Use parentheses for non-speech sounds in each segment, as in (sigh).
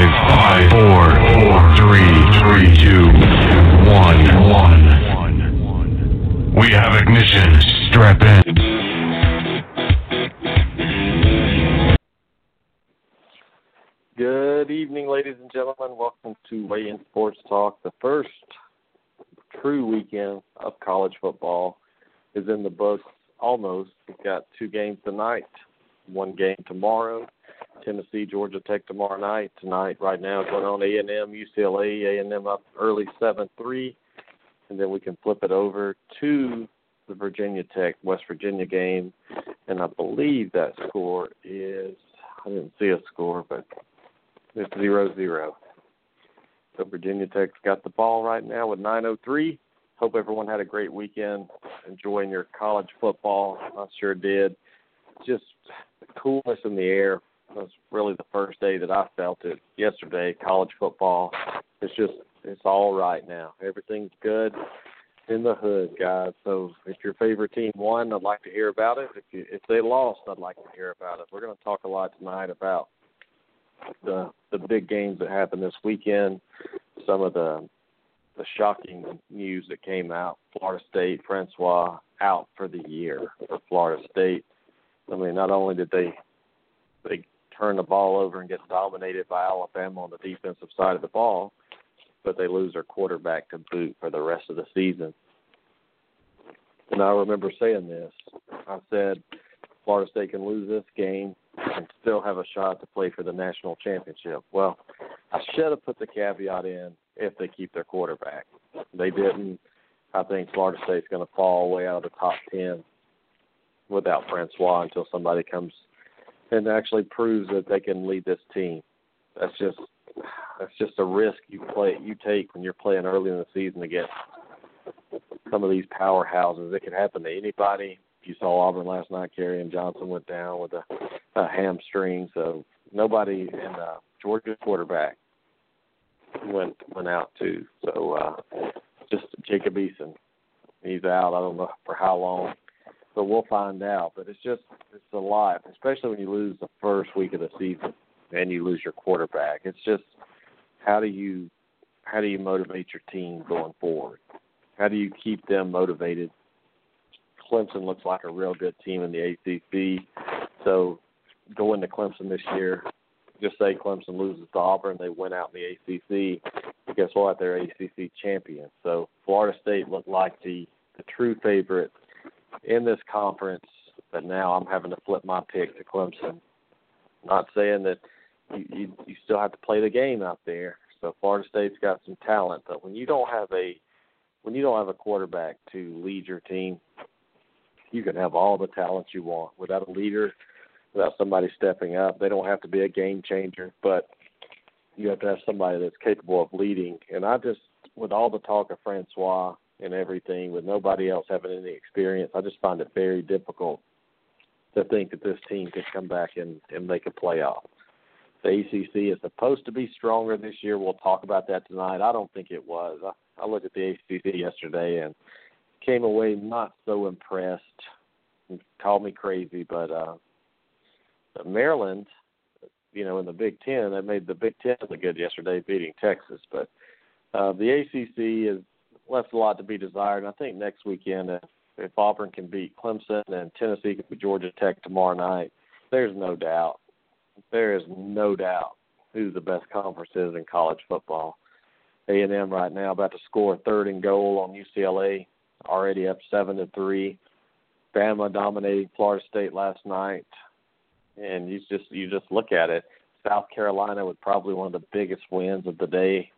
Five, five, four, four, three, three, two, one, one. We have ignition. Strap in. Good evening, ladies and gentlemen. Welcome to Way In Sports Talk. The first true weekend of college football is in the books almost. We've got two games tonight, one game tomorrow. Tennessee, Georgia Tech tomorrow night. Tonight, right now, going on A and M, UCLA. A and M up early seven three, and then we can flip it over to the Virginia Tech West Virginia game, and I believe that score is I didn't see a score, but it's zero zero. So Virginia Tech's got the ball right now with 9:03. Hope everyone had a great weekend, enjoying your college football. I sure did. Just the coolness in the air was really the first day that I felt it. Yesterday, college football, it's just it's all right now. Everything's good in the hood, guys. So if your favorite team won, I'd like to hear about it. If you, if they lost, I'd like to hear about it. We're going to talk a lot tonight about the the big games that happened this weekend, some of the the shocking news that came out. Florida State, Francois out for the year for Florida State. I mean, not only did they they turn the ball over and get dominated by Alabama on the defensive side of the ball, but they lose their quarterback to boot for the rest of the season. And I remember saying this. I said Florida State can lose this game and still have a shot to play for the national championship. Well, I should have put the caveat in if they keep their quarterback. They didn't. I think Florida State's going to fall way out of the top 10 without Francois until somebody comes and actually proves that they can lead this team. That's just that's just a risk you play you take when you're playing early in the season against some of these powerhouses. It can happen to anybody. You saw Auburn last night. Kerryon Johnson went down with a, a hamstring, so nobody in uh, Georgia quarterback went went out too. So uh, just Jacob Eason, he's out. I don't know for how long, but we'll find out. But it's just it's a lot, especially when you lose the first week of the season and you lose your quarterback. It's just how do you how do you motivate your team going forward? How do you keep them motivated? Clemson looks like a real good team in the ACC, so going to Clemson this year, just say Clemson loses to Auburn, they win out in the ACC. But guess what? They're ACC champions. So Florida State looked like the the true favorite in this conference. But now I'm having to flip my pick to Clemson. Not saying that you, you you still have to play the game out there. So Florida State's got some talent, but when you don't have a when you don't have a quarterback to lead your team, you can have all the talent you want without a leader without somebody stepping up. They don't have to be a game changer, but you have to have somebody that's capable of leading. And I just, with all the talk of Francois and everything, with nobody else having any experience, I just find it very difficult to think that this team could come back and, and make a playoff. The ACC is supposed to be stronger this year. We'll talk about that tonight. I don't think it was. I, I looked at the ACC yesterday and came away not so impressed. Called me crazy, but uh, Maryland, you know, in the Big Ten, that made the Big Ten look good yesterday, beating Texas. But uh, the ACC has left a lot to be desired. And I think next weekend, if, if Auburn can beat Clemson and Tennessee can beat Georgia Tech tomorrow night, there's no doubt. There is no doubt who the best conference is in college football. A and M right now about to score third and goal on UCLA, already up seven to three. Bama dominating Florida State last night and you just you just look at it. South Carolina with probably one of the biggest wins of the day,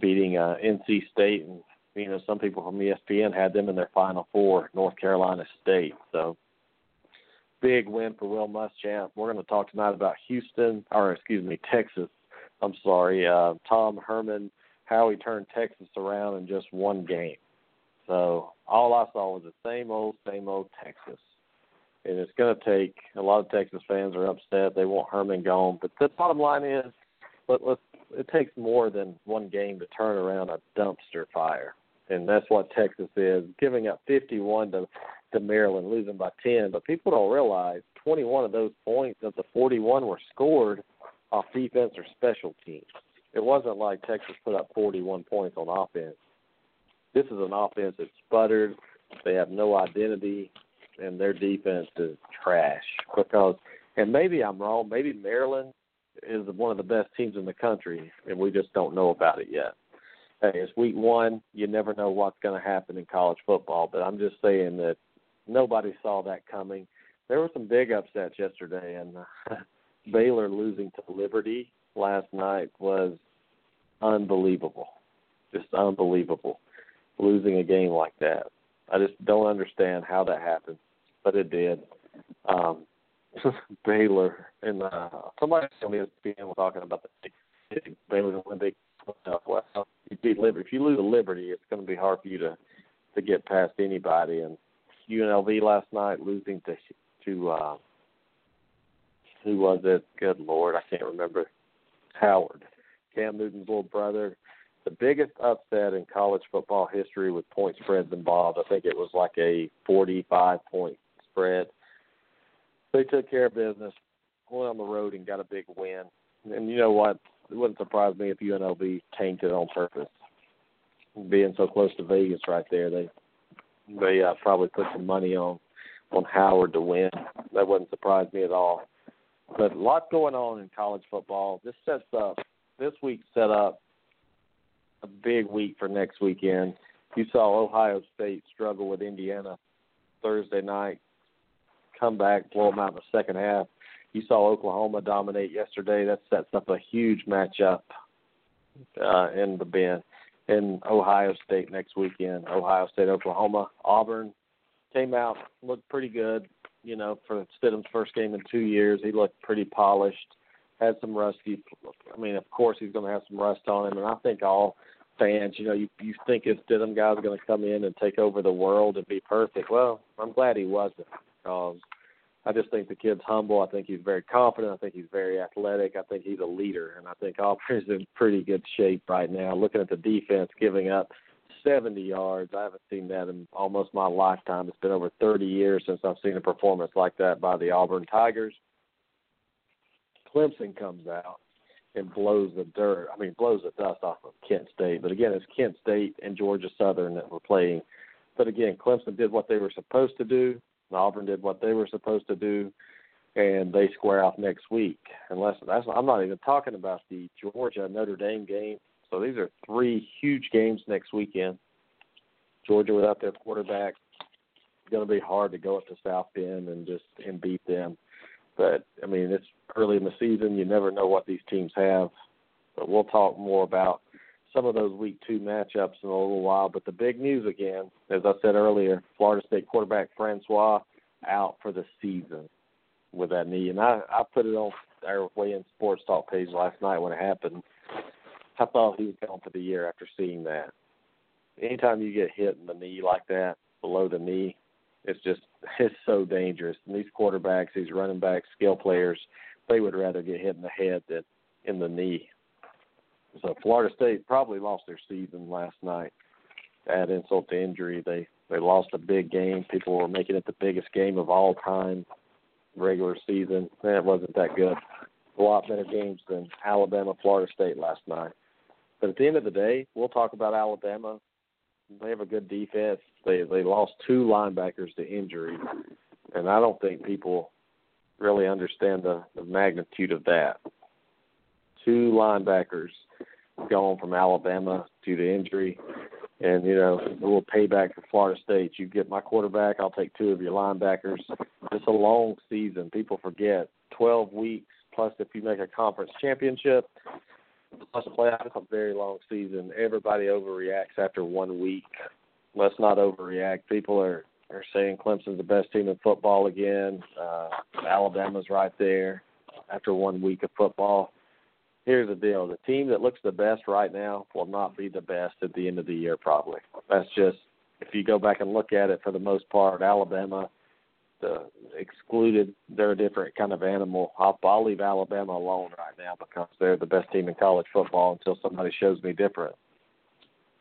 beating uh, NC State, and you know some people from ESPN had them in their Final Four. North Carolina State, so big win for Will Muschamp. We're going to talk tonight about Houston, or excuse me, Texas. I'm sorry, uh, Tom Herman, how he turned Texas around in just one game. So all I saw was the same old, same old Texas and it's going to take a lot of Texas fans are upset. They want Herman gone, but the bottom line is, let, let it takes more than one game to turn around a dumpster fire, and that's what Texas is. Giving up 51 to to Maryland, losing by 10, but people don't realize 21 of those points of the 41 were scored off defense or special teams. It wasn't like Texas put up 41 points on offense. This is an offense that sputtered. They have no identity, and their defense is trash. Because, and maybe I'm wrong. Maybe Maryland is one of the best teams in the country, and we just don't know about it yet. Hey, it's week one. You never know what's going to happen in college football, but I'm just saying that nobody saw that coming. There were some big upsets yesterday, and (laughs) Baylor losing to Liberty last night was unbelievable. Just unbelievable. Losing a game like that. I just don't understand how that happened, but it did. Um, (laughs) Baylor and uh, somebody me ESPN was talking about the Baylor's going Big Well, you beat Liberty. If you lose to Liberty, it's going to be hard for you to to get past anybody. And UNLV last night losing to to uh, who was it? Good Lord, I can't remember. Howard, Cam Newton's little brother. The biggest upset in college football history with point spreads involved. I think it was like a 45 point spread. They took care of business, went on the road and got a big win. And you know what? It wouldn't surprise me if UNLV tainted on purpose. Being so close to Vegas right there, they they uh, probably put some money on on Howard to win. That wouldn't surprise me at all. But a lot going on in college football. This sets up this week set up a big week for next weekend. You saw Ohio State struggle with Indiana Thursday night, come back, blow them out in the second half. You saw Oklahoma dominate yesterday. That sets up a huge matchup uh, in the Bend. In Ohio State next weekend, Ohio State, Oklahoma, Auburn came out looked pretty good you know, for Stidham's first game in two years. He looked pretty polished, had some rusty. I mean, of course, he's going to have some rust on him, and I think all fans, you know, you you think if Stidham guy's going to come in and take over the world and be perfect. Well, I'm glad he wasn't because I just think the kid's humble. I think he's very confident. I think he's very athletic. I think he's a leader, and I think Auburn's (laughs) in pretty good shape right now. Looking at the defense, giving up 70 yards. I haven't seen that in almost my lifetime. It's been over 30 years since I've seen a performance like that by the Auburn Tigers. Clemson comes out and blows the dirt. I mean, blows the dust off of Kent State. But again, it's Kent State and Georgia Southern that were playing. But again, Clemson did what they were supposed to do. And Auburn did what they were supposed to do, and they square off next week. Unless that's, I'm not even talking about the Georgia Notre Dame game so these are three huge games next weekend. Georgia without their quarterback, it's going to be hard to go up to South Bend and just and beat them. But I mean, it's early in the season. You never know what these teams have. But we'll talk more about some of those week two matchups in a little while. But the big news again, as I said earlier, Florida State quarterback Francois out for the season with that knee. And I, I put it on our Weigh In Sports Talk page last night when it happened. I thought he was gone for the year after seeing that. Anytime you get hit in the knee like that, below the knee, it's just it's so dangerous. And these quarterbacks, these running backs, skill players, they would rather get hit in the head than in the knee. So Florida State probably lost their season last night. Add insult to injury, they they lost a big game. People were making it the biggest game of all time, regular season. And it wasn't that good. A lot better games than Alabama, Florida State last night. But at the end of the day, we'll talk about Alabama. They have a good defense. They they lost two linebackers to injury, and I don't think people really understand the, the magnitude of that. Two linebackers gone from Alabama due to injury, and you know a little payback for Florida State. You get my quarterback, I'll take two of your linebackers. It's a long season. People forget twelve weeks plus if you make a conference championship plus playoffs. It's a very long season. Everybody overreacts after one week. Let's not overreact. People are are saying Clemson's the best team in football again. Uh, Alabama's right there after one week of football. Here's the deal: the team that looks the best right now will not be the best at the end of the year. Probably. That's just if you go back and look at it for the most part. Alabama the excluded. They're a different kind of animal. I'll, I'll leave Alabama alone right now because they're the best team in college football until somebody shows me different.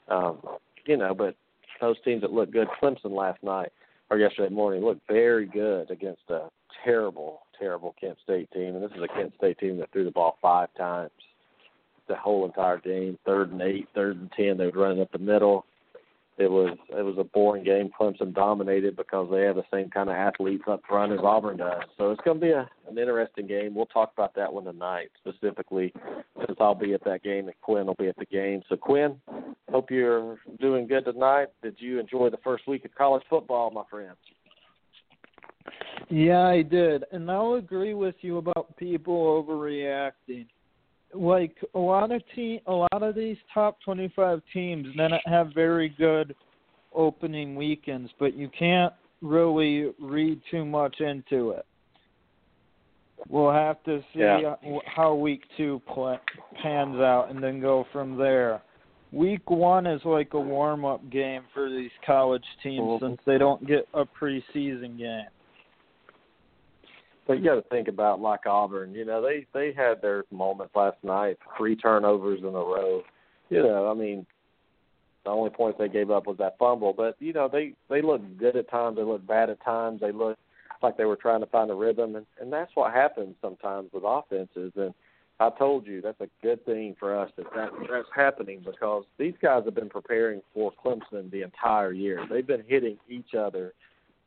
Um, you know, but those teams that look good, Clemson last night or yesterday morning looked very good against a terrible, terrible Kent State team, and this is a Kent State team that threw the ball five times the whole entire game. Third and eight, third and ten, they were running up the middle. It was it was a boring game. Clemson dominated because they have the same kind of athletes up front as Auburn does. So it's going to be a, an interesting game. We'll talk about that one tonight specifically, since I'll be at that game and Quinn will be at the game. So Quinn, hope you're doing good tonight. Did you enjoy the first week of college football, my friend? Yeah, I did, and I'll agree with you about people overreacting like a lot of team, a lot of these top 25 teams then have very good opening weekends, but you can't really read too much into it. We'll have to see yeah. how week two play, pans out, and then go from there. Week one is like a warm-up game for these college teams since they don't get a preseason game. But you got to think about like Auburn. You know, they they had their moments last night, three turnovers in a row. You know, I mean, the only points they gave up was that fumble. But you know, they they look good at times. They look bad at times. They look like they were trying to find a rhythm, and and that's what happens sometimes with offenses. And I told you that's a good thing for us that, that that's happening because these guys have been preparing for Clemson the entire year. They've been hitting each other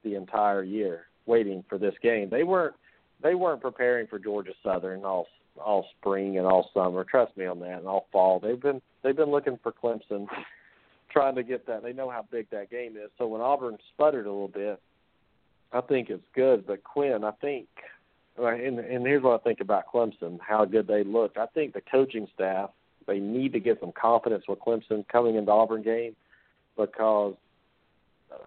the entire year, waiting for this game. They weren't they weren't preparing for Georgia Southern all all spring and all summer. Trust me on that, and all fall. They've been they've been looking for Clemson, trying to get that. They know how big that game is. So when Auburn sputtered a little bit, I think it's good. But Quinn, I think, and, and here's what I think about Clemson: how good they look. I think the coaching staff they need to get some confidence with Clemson coming into Auburn game because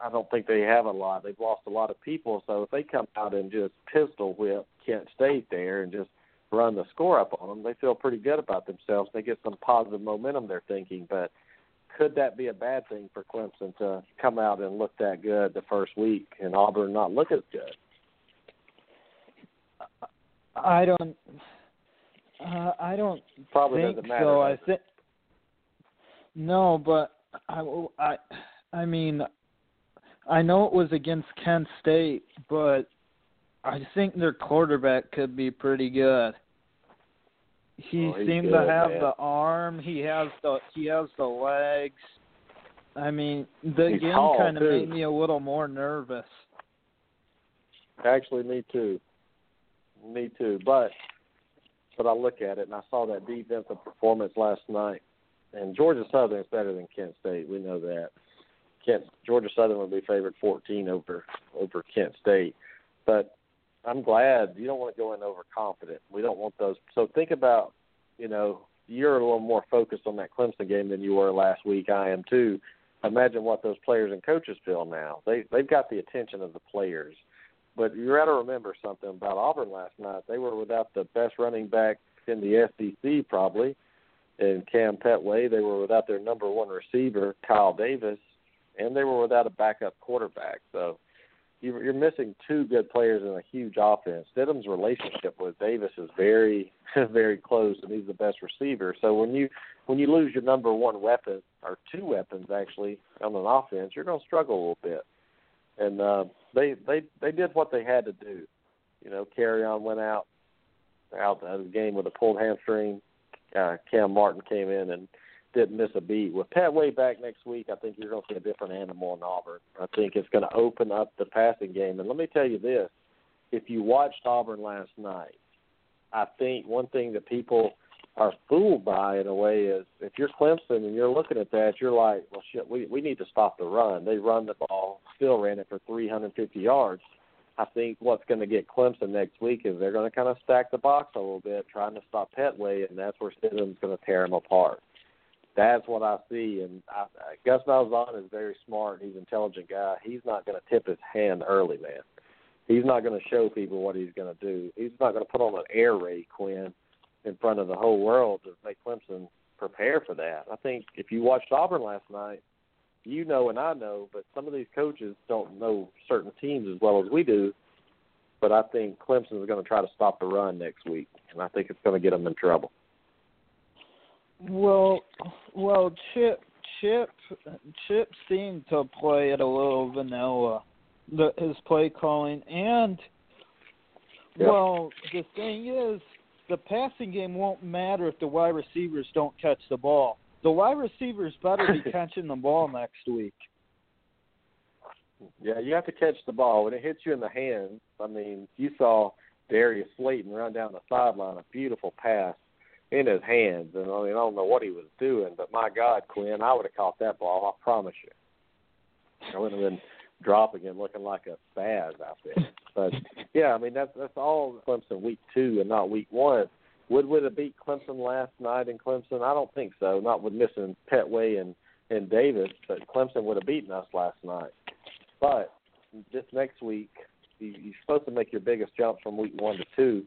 I don't think they have a lot. They've lost a lot of people, so if they come out and just pistol whip Kent State there and just run the score up on them, they feel pretty good about themselves. They get some positive momentum. They're thinking, but could that be a bad thing for Clemson to come out and look that good the first week and Auburn not look as good? I don't. Uh, I don't Probably think doesn't matter, so. I think no, but I, I, I mean, I know it was against Kent State, but I think their quarterback could be pretty good. He oh, seemed good, to have man. the arm. He has the he has the legs. I mean, the He's game kind of made me a little more nervous. Actually, me too. Me too. But but I look at it and I saw that defensive performance last night. And Georgia Southern is better than Kent State. We know that. Kent Georgia Southern would be favored 14 over over Kent State, but I'm glad you don't want to go in overconfident. We don't want those. So think about, you know, you're a little more focused on that Clemson game than you were last week. I am too. Imagine what those players and coaches feel now. They they've got the attention of the players. But you got to remember something about Auburn last night. They were without the best running back in the SEC, probably, in Cam Pettway. They were without their number one receiver, Kyle Davis and they were without a backup quarterback. So you're missing two good players in a huge offense. Stidham's relationship with Davis is very, (laughs) very close, and he's the best receiver. So when you when you lose your number one weapon or two weapons actually on an offense, you're going to struggle a little bit. And uh, they they they did what they had to do. You know, Kerryon went out out of the game with a pulled hamstring. Uh, Cam Martin came in and didn't miss a beat. With Pettway back next week, I think you're going to see a different animal in Auburn. I think it's going to open up the passing game. And let me tell you this: if you watched Auburn last night, I think one thing that people are fooled by in a way is if you're Clemson and you're looking at that, you're like, well, shit, we we need to stop the run. They run the ball, still ran it for 350 yards. I think what's going to get Clemson next week is they're going to kind of stack the box a little bit, trying to stop Pettway, and that's where Stidham's going to tear them apart that's what I see. And I, Gus Malzahn is very smart. He's an intelligent guy. He's not going to tip his hand early, man. He's not going to show people what he's going to do. He's not going to put on an air raid, Quinn, in front of the whole world to make Clemson prepare for that. I think if you watched Auburn last night, you know and I know, but some of these coaches don't know certain teams as well as we do. But I think Clemson is going to try to stop the run next week, and I think it's going to get them in trouble. Well, well, Chip, Chip, Chip seemed to play it a little vanilla, the, his play calling, and Yep. Well, the thing is, the passing game won't matter if the wide receivers don't catch the ball. The wide receivers better be (laughs) catching the ball next week. Yeah, you have to catch the ball when it hits you in the hands. I mean, you saw Darius Slayton run down the sideline, a beautiful pass in his hands, and I mean, I don't know what he was doing, but my God, Quinn, I would have caught that ball. I promise you. I wouldn't have been dropping him, looking like a spaz out there. But yeah, I mean that's that's all Clemson week two and not week one. Would would have beat Clemson last night in Clemson? I don't think so. Not with missing Pettway and and Davis, but Clemson would have beaten us last night. But this next week, you, you're supposed to make your biggest jump from week one to two.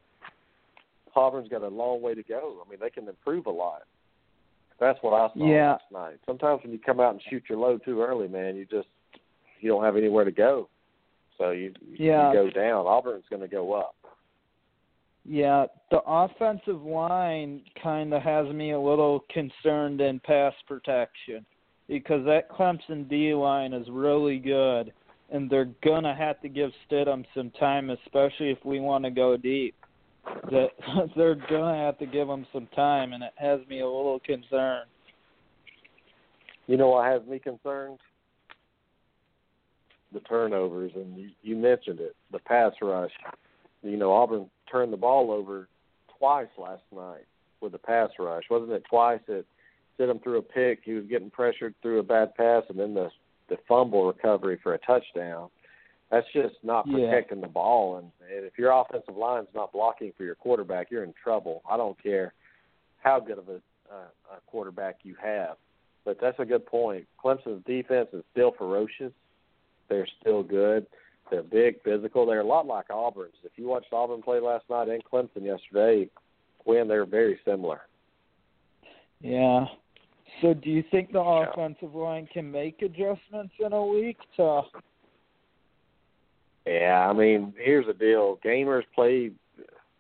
Auburn's got a long way to go. I mean, they can improve a lot. That's what I saw Yeah. last night. Sometimes when you come out and shoot your load too early, man, you just you don't have anywhere to go. So you, you go down. Auburn's going to go up. Yeah, the offensive line kind of has me a little concerned in pass protection because that Clemson D line is really good, and they're gonna have to give Stidham some time, especially if we want to go deep. That (laughs) they're gonna have to give him some time, and it has me a little concerned. You know what has me concerned? The turnovers, and you, you mentioned it, the pass rush. You know, Auburn turned the ball over twice last night with the pass rush. Wasn't it twice that sent him through a pick? He was getting pressured through a bad pass, and then the the fumble recovery for a touchdown. That's just not Yeah. protecting the ball. And, and if your offensive line's not blocking for your quarterback, you're in trouble. I don't care how good of a, uh, a quarterback you have. But that's a good point. Clemson's defense is still ferocious. They're still good. They're big, physical. They're a lot like Auburn's. If you watched Auburn play last night and Clemson yesterday, when they're very similar. Yeah. So, do you think the offensive line can make adjustments in a week to? Yeah, I mean, here's the deal. Gamers play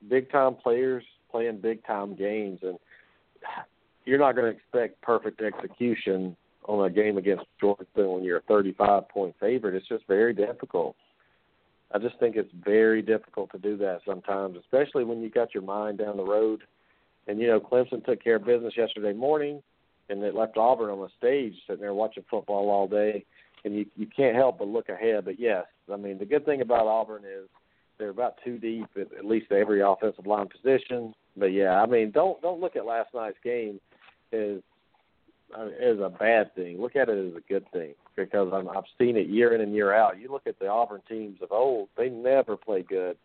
big time players playing big time games and you're not going to expect perfect execution on a game against Georgia when you're a 35 point favorite. It's just very difficult. I just think it's very difficult to do that sometimes, especially when you got your mind down the road. And you know, Clemson took care of business yesterday morning, and it left Auburn on the stage sitting there watching football all day. And you you can't help but look ahead. But yes, I mean the good thing about Auburn is they're about two deep at, at least every offensive line position. But yeah, I mean don't don't look at last night's game as as a bad thing. Look at it as a good thing because I'm, I've seen it year in and year out. You look at the Auburn teams of old; they never play good.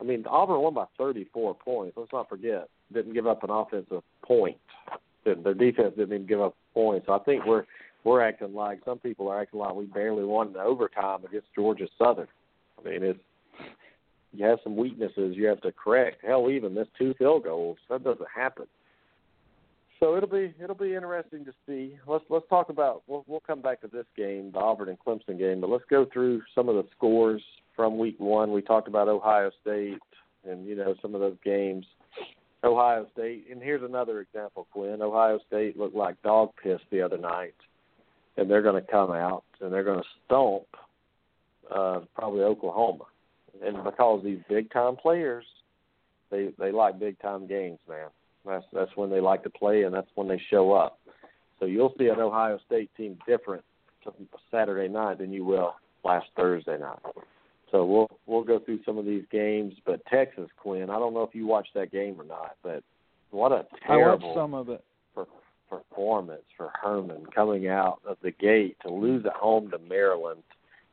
I mean, Auburn won by 34 points. Let's not forget, didn't give up an offensive point. Their defense didn't even give up points. So I think we're we're acting like some people are acting like we barely won in overtime against Georgia Southern. I mean, it's you have some weaknesses you have to correct. Hell, even missed two field goals. That doesn't happen. So it'll be it'll be interesting to see. Let's let's talk about we'll we'll come back to this game, the Auburn and Clemson game, but let's go through some of the scores from week one. We talked about Ohio State and you know some of those games. Ohio State, and here's another example, Quinn. Ohio State looked like dog piss the other night, and they're going to come out and they're going to stomp uh, probably Oklahoma, and because these big time players, they they like big time games, man. That's that's when they like to play, and that's when they show up. So you'll see an Ohio State team different Saturday night than you will last Thursday night. So we'll we'll go through some of these games, but Texas, Quinn, I don't know if you watched that game or not, but what a I watched some of it. Per- performance for Herman coming out of the gate to lose at home to Maryland,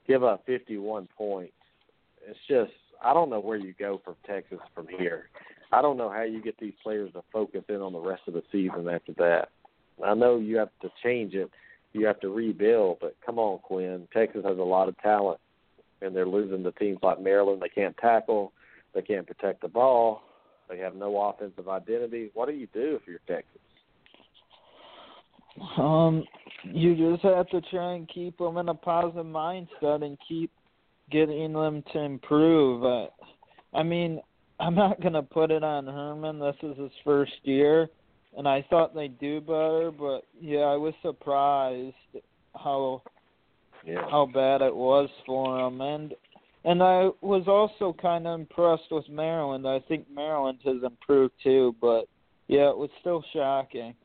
give up 51 points. It's just I don't know where you go from Texas from here. I don't know how you get these players to focus in on the rest of the season after that. I know you have to change it, you have to rebuild, but come on, Quinn. Texas has a lot of talent, and they're losing to teams like Maryland. They can't tackle, they can't protect the ball, they have no offensive identity. What do you do if you're Texas? Um, you just have to try and keep them in a positive mindset and keep getting them to improve. Uh, I mean, I'm not gonna put it on Herman. This is his first year, and I thought they'd do better. But yeah, I was surprised how Yeah. how bad it was for him. And And I was also kind of impressed with Maryland. I think Maryland has improved too, but yeah, it was still shocking.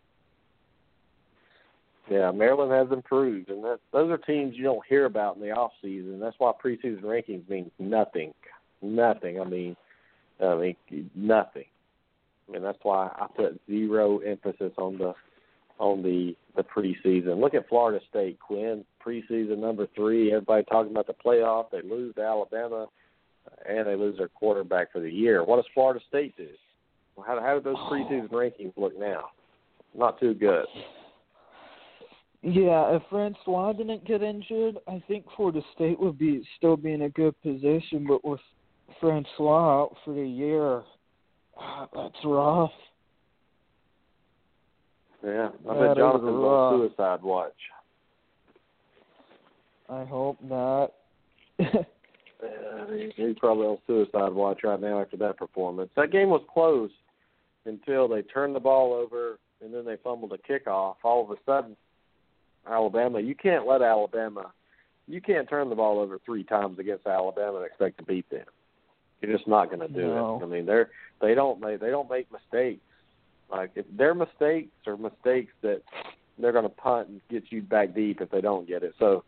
Yeah, Maryland has improved, and that, those are teams you don't hear about in the off season. That's why preseason rankings mean nothing, nothing. I mean, I mean nothing. I mean that's why I put zero emphasis on the on the the preseason. Look at Florida State, Quinn, preseason number three. Everybody talking about the playoff. They lose to Alabama, and they lose their quarterback for the year. What does Florida State do? How how do those (sighs) preseason rankings look now? Not too good. Yeah, if Francois didn't get injured, I think Florida State would be still be in a good position. But with Francois out for the year, ah, that's rough. Yeah, I bet Jonathan's on suicide watch. I hope not. (laughs) yeah, he's probably on suicide watch right now after that performance. That game was close until they turned the ball over and then they fumbled a kickoff. All of a sudden, Alabama. You can't let Alabama. You can't turn the ball over three times against Alabama and expect to beat them. You're just not going to do no. it. I mean, they're they don't make they don't make mistakes. Like if their mistakes are mistakes that they're going to punt and get you back deep if they don't get it. So,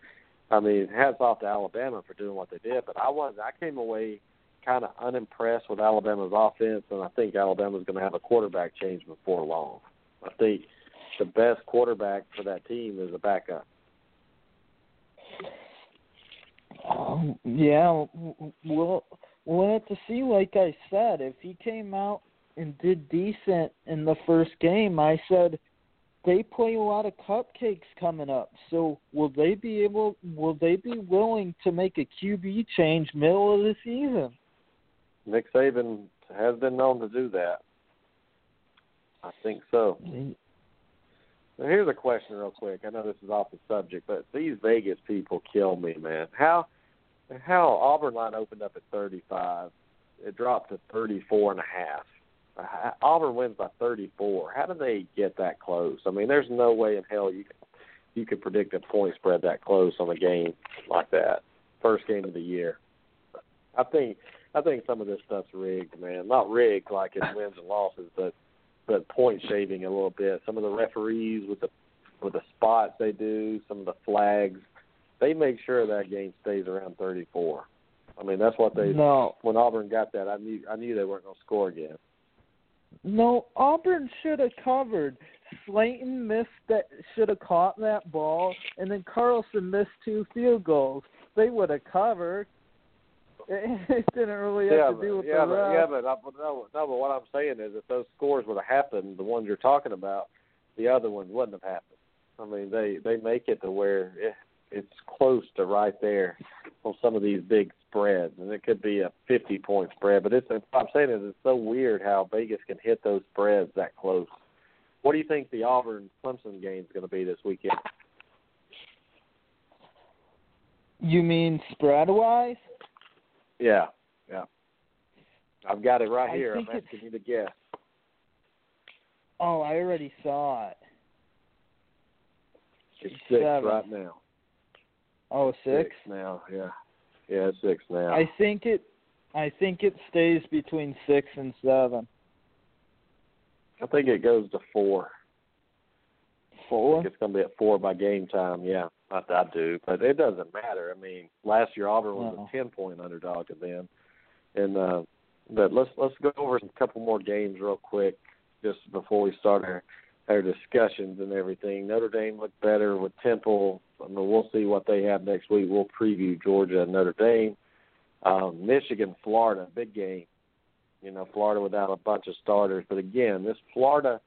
I mean, hats off to Alabama for doing what they did. But I was I came away kind of unimpressed with Alabama's offense, and I think Alabama's going to have a quarterback change before long. I think the best quarterback for that team is a backup. Um, yeah, we'll we'll have to see. Like I said, if he came out and did decent in the first game, I said they play a lot of cupcakes coming up. So will they be able? Will they be willing to make a QB change middle of the season? Nick Saban has been known to do that. I think so. Now, here's a question, real quick. I know this is off the subject, but these Vegas people kill me, man. How how Auburn line opened up at 35, it dropped to 34 and a half. Auburn wins by 34. How do they get that close? I mean, there's no way in hell you you could predict a point spread that close on a game like that. First game of the year. I think I think some of this stuff's rigged, man. Not rigged like in wins and losses, but but point shaving a little bit. Some of the referees with the with the spots they do, some of the flags, they make sure that game stays around 34. I mean, that's what they. No. When Auburn got that, I knew I knew they weren't going to score again. No, Auburn should have covered. Slayton missed that, should have caught that ball, and then Carlson missed two field goals. They would have covered. (laughs) It didn't really have yeah, to do with yeah, the but, ref. yeah, but I, uh, no, no. But what I'm saying is, if those scores would have happened, the ones you're talking about, the other ones wouldn't have happened. I mean, they they make it to where it, it's close to right there on some of these big spreads, and it could be a 50 point spread. But it's what I'm saying is, it's so weird how Vegas can hit those spreads that close. What do you think the Auburn Clemson game is going to be this weekend? You mean spread wise? Yeah, yeah. I've got it right I here. I'm asking you to guess. Oh, I already saw it. It's six Seven. right now. Oh, six. now. Yeah, yeah, six now. I think it. I think it stays between six and seven. I think it goes to four. I Four. think it's going to be at four by game time. Yeah, I, I do, but it doesn't matter. I mean, last year Auburn was No. a ten point underdog to them, and uh, but let's let's go over a couple more games real quick, just before we start our our discussions and everything. Notre Dame looked better with Temple. I mean, we'll see what they have next week. We'll preview Georgia and Notre Dame. Um, Michigan, Florida, big game. You know, Florida without a bunch of starters, but again, this Florida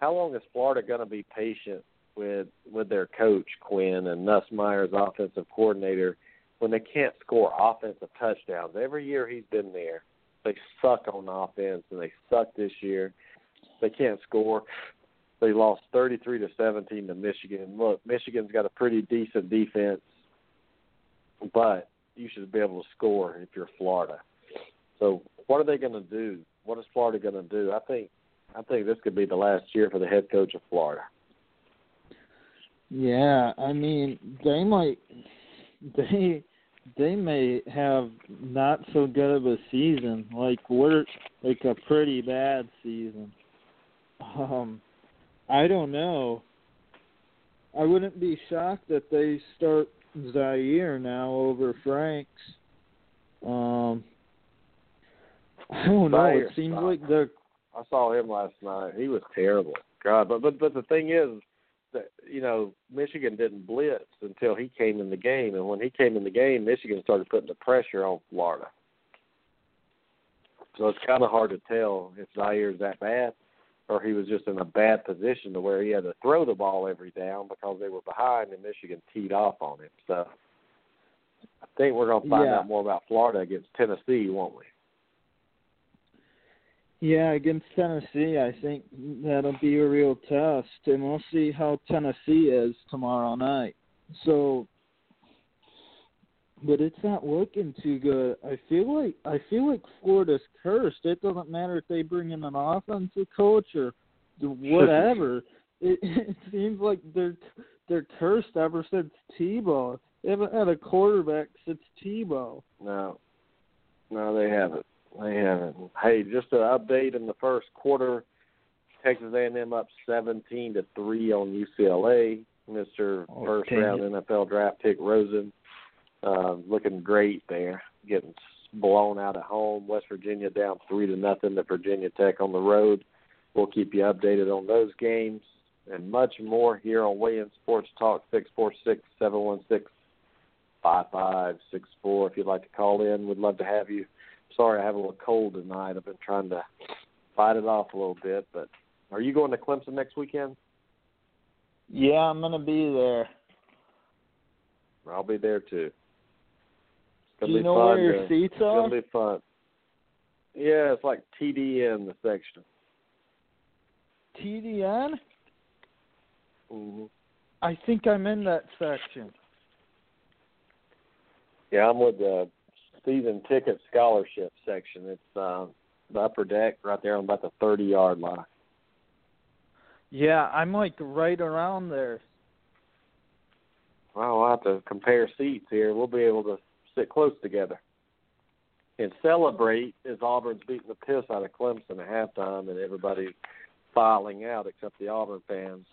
how long is Florida going to be patient with with their coach Quinn and Nussmeier's offensive coordinator when they can't score offensive touchdowns? Every year he's been there, they suck on offense, and they suck this year. They can't score. They lost 33 to 17 to Michigan. Look, Michigan's got a pretty decent defense, but you should be able to score if you're Florida. So, what are they going to do? What is Florida going to do? I think I think this could be the last year for the head coach of Florida. Yeah, I mean they might they they may have not so good of a season. Like we're like a pretty bad season. Um, I don't know. I wouldn't be shocked that they start Zaire now over Franks. Um, I don't know. It seems like they're I saw him last night. He was terrible. God, but but but the thing is that you know Michigan didn't blitz until he came in the game, and when he came in the game, Michigan started putting the pressure on Florida. So it's kind of hard to tell if Zaire's that bad, or he was just in a bad position to where he had to throw the ball every down because they were behind, and Michigan teed off on him. So I think we're going to find Yeah. out more about Florida against Tennessee, won't we? Yeah, against Tennessee, I think that'll be a real test, and we'll see how Tennessee is tomorrow night. So, but it's not looking too good. I feel like I feel like Florida's cursed. It doesn't matter if they bring in an offensive coach or whatever. (laughs) it, it seems like they're they're cursed ever since Tebow. They haven't had a quarterback since Tebow. No, no, they haven't. Haven't. Hey, just an update in the first quarter. Texas A&M up 17 to three on UCLA. Mister Oh, first round it. NFL draft pick Rosen, uh, looking great there, getting blown out at home. West Virginia down three to nothing to Virginia Tech on the road. We'll keep you updated on those games and much more here on Weigh In Sports Talk six four six seven one six five five six four. If you'd like to call in, we'd love to have you. Sorry, I have a little cold tonight. I've been trying to fight it off a little bit. But are you going to Clemson next weekend? Yeah, I'm gonna be there. I'll be there too. It's gonna Do you be know fun. where your to- seats it's are? gonna be fun. Yeah, it's like TDN the section. TDN? hmm I think I'm in that section. Yeah, I'm with the season ticket scholarship section. It's uh, the upper deck right there on about the 30 yard line. Yeah, I'm like right around there. Well, we'll have to compare seats here. We'll be able to sit close together and celebrate as Auburn's beating the piss out of Clemson at halftime, and everybody's filing out except the Auburn fans.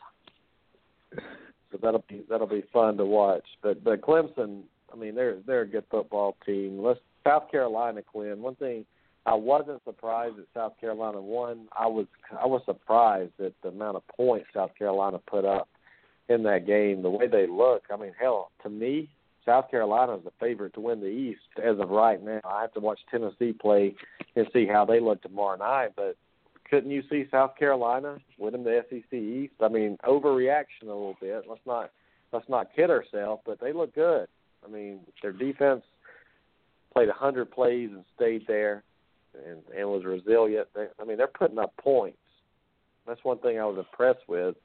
So that'll be that'll be fun to watch. But but Clemson, I mean, they're they're a good football team. Let's South Carolina, Quinn. One thing I wasn't surprised that South Carolina won. I was I was surprised at the amount of points South Carolina put up in that game. The way they look, I mean, hell, to me, South Carolina is the favorite to win the East as of right now. I have to watch Tennessee play and see how they look tomorrow night. But couldn't you see South Carolina winning the SEC East? I mean, overreaction a little bit. Let's not let's not kid ourselves, but they look good. I mean, their defense played a hundred plays and stayed there, and and was resilient. They, I mean, they're putting up points. That's one thing I was impressed with.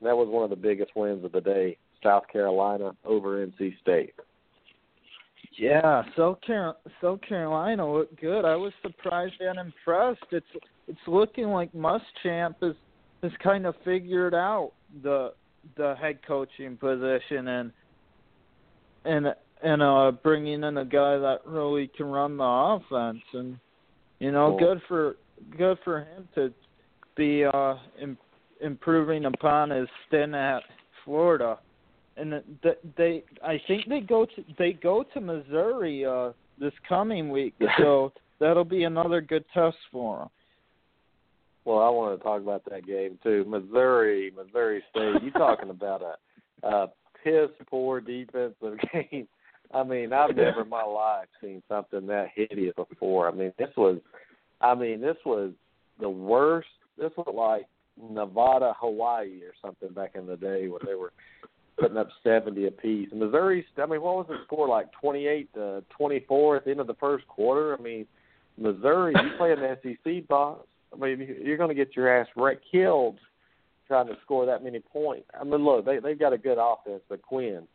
And that was one of the biggest wins of the day. South Carolina over NC State. Yeah, South South Carolina looked good. I was surprised and impressed. It's it's looking like Muschamp is has kind of figured out the the head coaching position and and and uh bringing in a guy that really can run the offense and you know Cool. good for good for him to be uh Im- improving upon his stint at Florida and th- they I think they go to they go to Missouri uh this coming week (laughs) so that'll be another good test for them. Well, I want to talk about that game too. Missouri, Missouri State. You talking about a, a piss poor defensive (laughs) game? I mean, I've never in my life seen something that hideous before. I mean, this was, I mean, this was the worst. This was like Nevada, Hawaii, or something back in the day when they were putting up seventy apiece. Missouri, I mean, what was the score like? Twenty-eight to twenty-four at the end of the first quarter. I mean, Missouri, you play in the SEC, boss. I mean, you're going to get your ass wrecked, killed trying to score that many points. I mean, look, they they've got a good offense, but Quinn,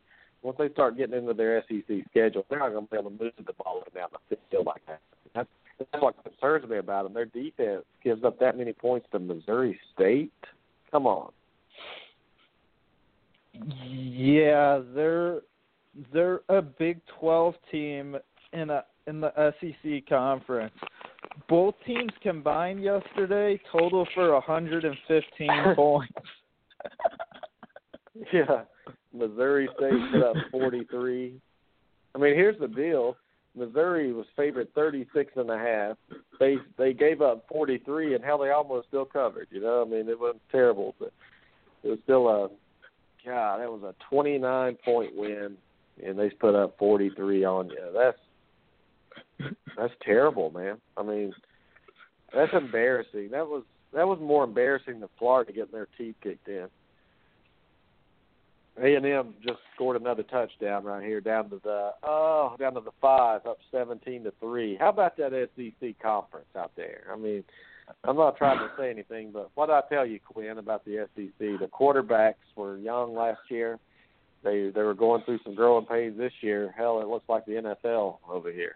once they start getting into their SEC schedule, they're not going to be able to move the ball down the field like that. That's that's what concerns me about them. Their defense gives up that many points to Missouri State. Come on. Yeah, they're they're a Big 12 team in a in the SEC conference. Both teams combined yesterday total for 115 (laughs) points. yeah, Missouri State put up 43. I mean, here's the deal. Missouri was favored 36 and a half. They they gave up 43 and hell they almost still covered, you know? I mean, it wasn't terrible, but it was still a god, that was a 29 point win and they put up 43 on you. That's that's terrible, man. I mean, that's embarrassing. That was that was more embarrassing than Florida getting their teeth kicked in. A and M just scored another touchdown right here, down to the oh, down to the five, up seventeen to three. How about that SEC conference out there? I mean, I'm not trying to say anything, but what I tell you, Quinn, about the SEC, the quarterbacks were young last year. They they were going through some growing pains this year. Hell, it looks like the NFL over here,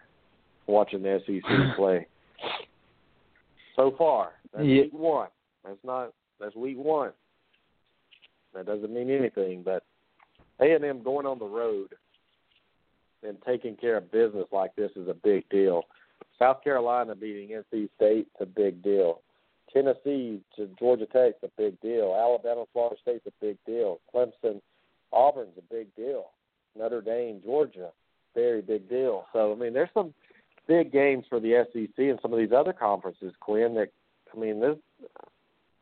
watching the SEC (laughs) play. So far, that's Yeah. week one. That's not that's week one. That doesn't mean anything, but A and M going on the road and taking care of business like this is a big deal. South Carolina beating NC State's a big deal. Tennessee to Georgia Tech's a big deal. Alabama, Florida State's a big deal. Clemson, Auburn's a big deal. Notre Dame, Georgia, very big deal. So I mean, there's some big games for the SEC and some of these other conferences, Quinn. That I mean, this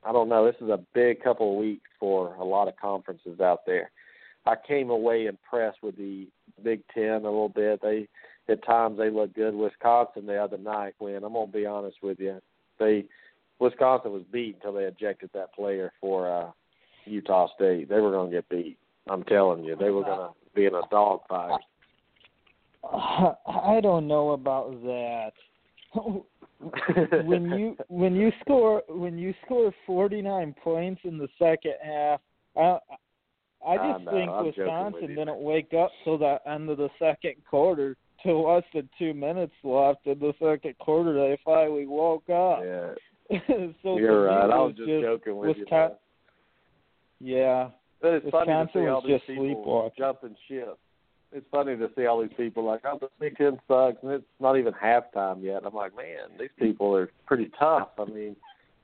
I don't know. This is a big couple of weeks for a lot of conferences out there. I came away impressed with the Big Ten a little bit. They at times they look good. Wisconsin the other night, when I'm gonna be honest with you, they Wisconsin was beat until they ejected that player for uh Utah State. They were gonna get beat. I'm telling you, they were gonna be in a dogfight. (sighs) I don't know about that. (laughs) when you (laughs) when you score when you score 49 points in the second half, I I just ah, know, think I'm Wisconsin you. didn't wake up till the end of the second quarter. Till less than two minutes left in the second quarter, they finally woke up. yeah, (laughs) so you're right. I was was just joking with you. Wisconsin- man. Yeah, But it's funny to Wisconsin see all was these just people sleepwalking. jumping ship. It's funny to see all these people like, oh, the Big Ten sucks, and it's not even halftime yet. I'm like, man, these people are pretty tough. I mean,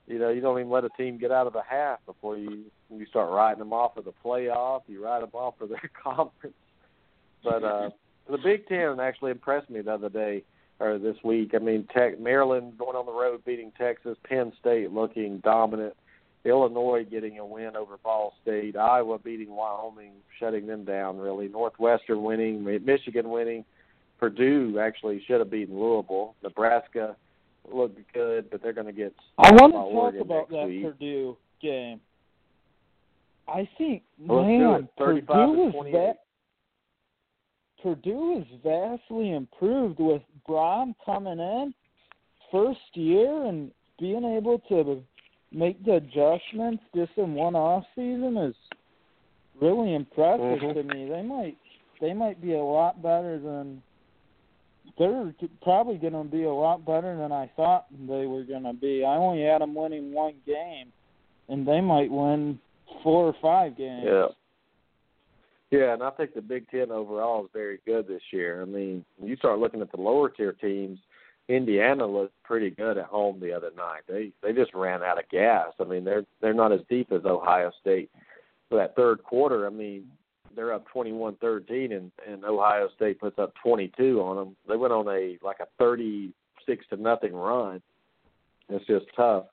you know, you don't even let a team get out of the half before you you start writing them off of the playoff. You write them off for their (laughs) conference. But uh, the Big Ten actually impressed me the other day or this week. I mean, Tech, Maryland going on the road beating Texas, Penn State looking dominant. Illinois getting a win over Ball State, Iowa beating Wyoming, shutting them down. Really, Northwestern winning, Michigan winning, Purdue actually should have beaten Louisville. Nebraska looked good, but they're going to get. I want to talk Oregon about that week. Purdue game. I think, Well, man, Purdue is 28. va- Purdue is vastly improved with Brohm coming in first year and being able to make the adjustments just in one off season is really impressive Mhm. to me. They might they might be a lot better than they're probably going to be a lot better than I thought they were going to be. I only had them winning one game, and they might win four or five games. Yeah. Yeah, and I think the Big Ten overall is very good this year. I mean, you start looking at the lower tier teams, Indiana looked pretty good at home the other night. They they just ran out of gas. I mean, they're they're not as deep as Ohio State. For that third quarter, I mean, they're up twenty-one thirteen, and and Ohio State puts up 22 on them. They went on a like a 36 to nothing run. It's just tough.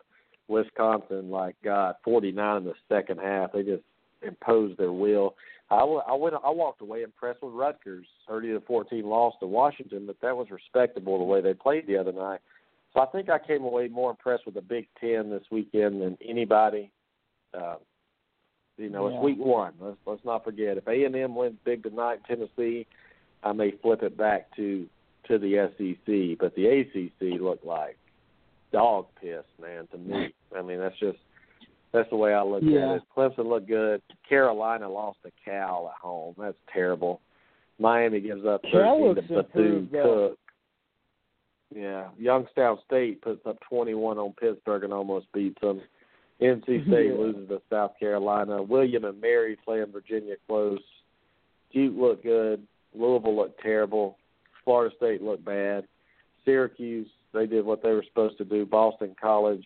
Wisconsin, like God, 49 in the second half. They just imposed their will. I, w- I went. I walked away impressed with Rutgers, 30 to 14 loss to Washington, but that was respectable the way they played the other night. So I think I came away more impressed with the Big Ten this weekend than anybody. Uh, you know, Yeah. it's week one. Let's let's not forget. If A and M wins big tonight Tennessee, I may flip it back to to the SEC, but the ACC looked like dog piss, man. To me, (laughs) I mean that's just that's the way I look Yeah. at it. Clemson looked good. Carolina lost to Cal at home. That's terrible. Miami gives up Cal 13 to Bethune. Cook. Yeah, Youngstown State puts up 21 on Pittsburgh and almost beats them. NC (laughs) State Yeah. loses to South Carolina. William and Mary playing Virginia close. Duke looked good. Louisville looked terrible. Florida State looked bad. Syracuse, they did what they were supposed to do. Boston College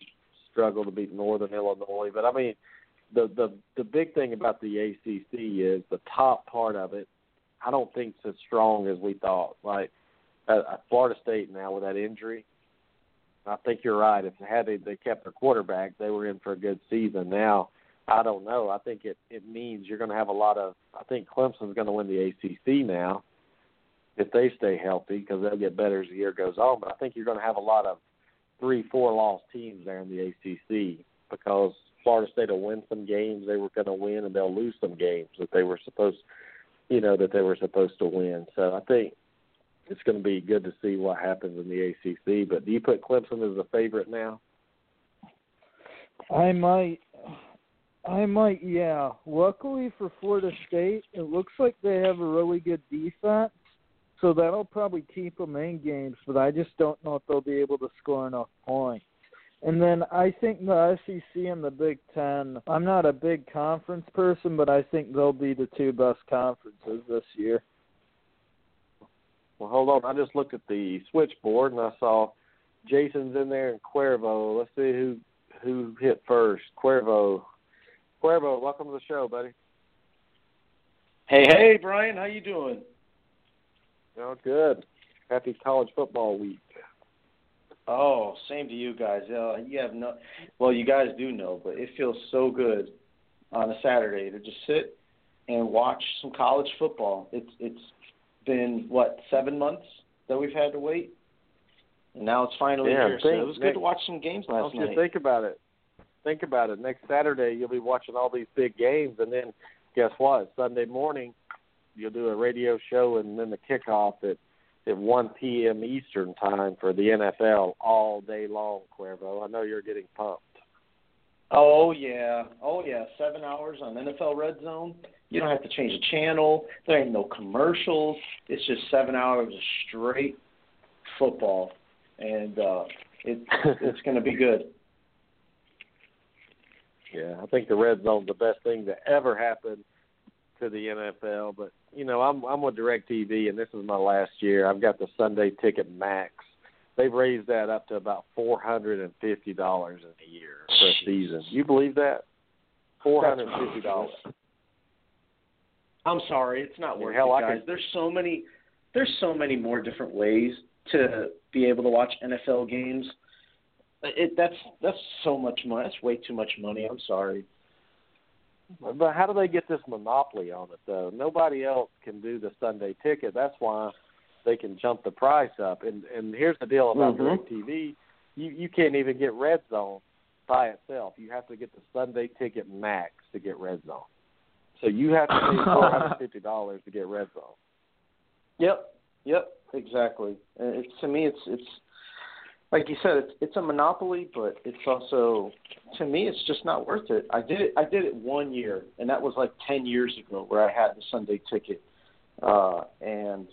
struggled to beat Northern Illinois. But I mean, the the the big thing about the ACC is the top part of it. I don't think it's as strong as we thought. Like uh, Florida State now with that injury, I think you're right. If had they, they kept their quarterback, they were in for a good season. Now, I don't know. I think it it means you're going to have a lot of. I think Clemson's going to win the ACC now if they stay healthy because they'll get better as the year goes on. But I think you're going to have a lot of three, four lost teams there in the ACC because Florida State will win some games they were going to win, and they'll lose some games that they were supposed, you know, that they were supposed to win. So I think it's going to be good to see what happens in the ACC. But do you put Clemson as a favorite now? I might. I might, yeah. Luckily for Florida State, it looks like they have a really good defense, so that'll probably keep them in games. But I just don't know if they'll be able to score enough points. And then I think the SEC and the Big Ten. I'm not a big conference person, but I think they'll be the two best conferences this year. Well, hold on. I just looked at the switchboard and I saw Jason's in there and Cuervo. Let's see who who hit first. Cuervo. Cuervo, welcome to the show, buddy. Hey, hey, Brian, how you doing? Oh, good. Happy college football week. Oh, same to you guys. Uh, you have no, well, you guys do know, but it feels so good on a Saturday to just sit and watch some college football. It's it's been what seven months that we've had to wait, and now it's finally yeah, here. Think, so it was good to watch some games last night. Don't think about it. Think about it. Next Saturday, you'll be watching all these big games, and then guess what? Sunday morning, you'll do a radio show, and then the kickoff at at 1 p.m. Eastern time for the NFL all day long. Cuervo, I know you're getting pumped. Oh yeah, oh yeah, seven hours on NFL Red Zone. You don't have to change the channel. There ain't no commercials. It's just seven hours of straight football, and uh, it, (laughs) it's going to be good. Yeah, I think the red zone's the best thing to ever happen to the NFL. But you know, I'm I'm with Directv, and this is my last year. I've got the Sunday Ticket Max. They've raised that up to about four hundred and fifty dollars in a year for a season. You believe that? Four hundred and fifty dollars. I'm sorry, it's not worth hell, it, guys. There's so many, there's so many more different ways to be able to watch NFL games. It that's that's so much money. That's way too much money. I'm sorry. But how do they get this monopoly on it though? Nobody else can do the Sunday ticket. That's why they can jump the price up. And and here's the deal about mm-hmm. DirecTV: you you can't even get Red Zone by itself. You have to get the Sunday ticket max to get Red Zone. So you have to pay (laughs) four hundred fifty dollars to get red zone. Yep, yep, exactly. And it's to me, it's it's like you said, it's it's a monopoly, but it's also to me, it's just not worth it. I did it. I did it one year, and that was like ten years ago, where I had the Sunday ticket. Uh, and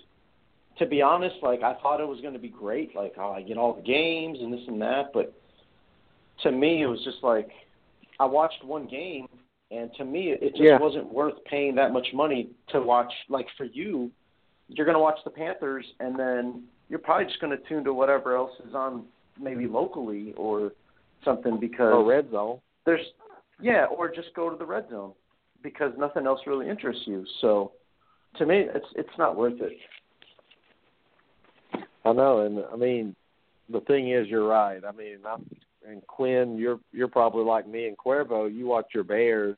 to be honest, like I thought it was going to be great. Like, oh, I get all the games and this and that, but to me, it was just like I watched one game and to me, it just yeah. wasn't worth paying that much money to watch. Like for you, you're going to watch the Panthers, and then you're probably just going to tune to whatever else is on, maybe locally or something because or red zone. There's yeah, or just go to the red zone because nothing else really interests you. So to me, it's it's not worth it. I know, and I mean, the thing is, you're right. I mean, I'm and Quinn, you're you're probably like me and Cuervo. You watch your Bears,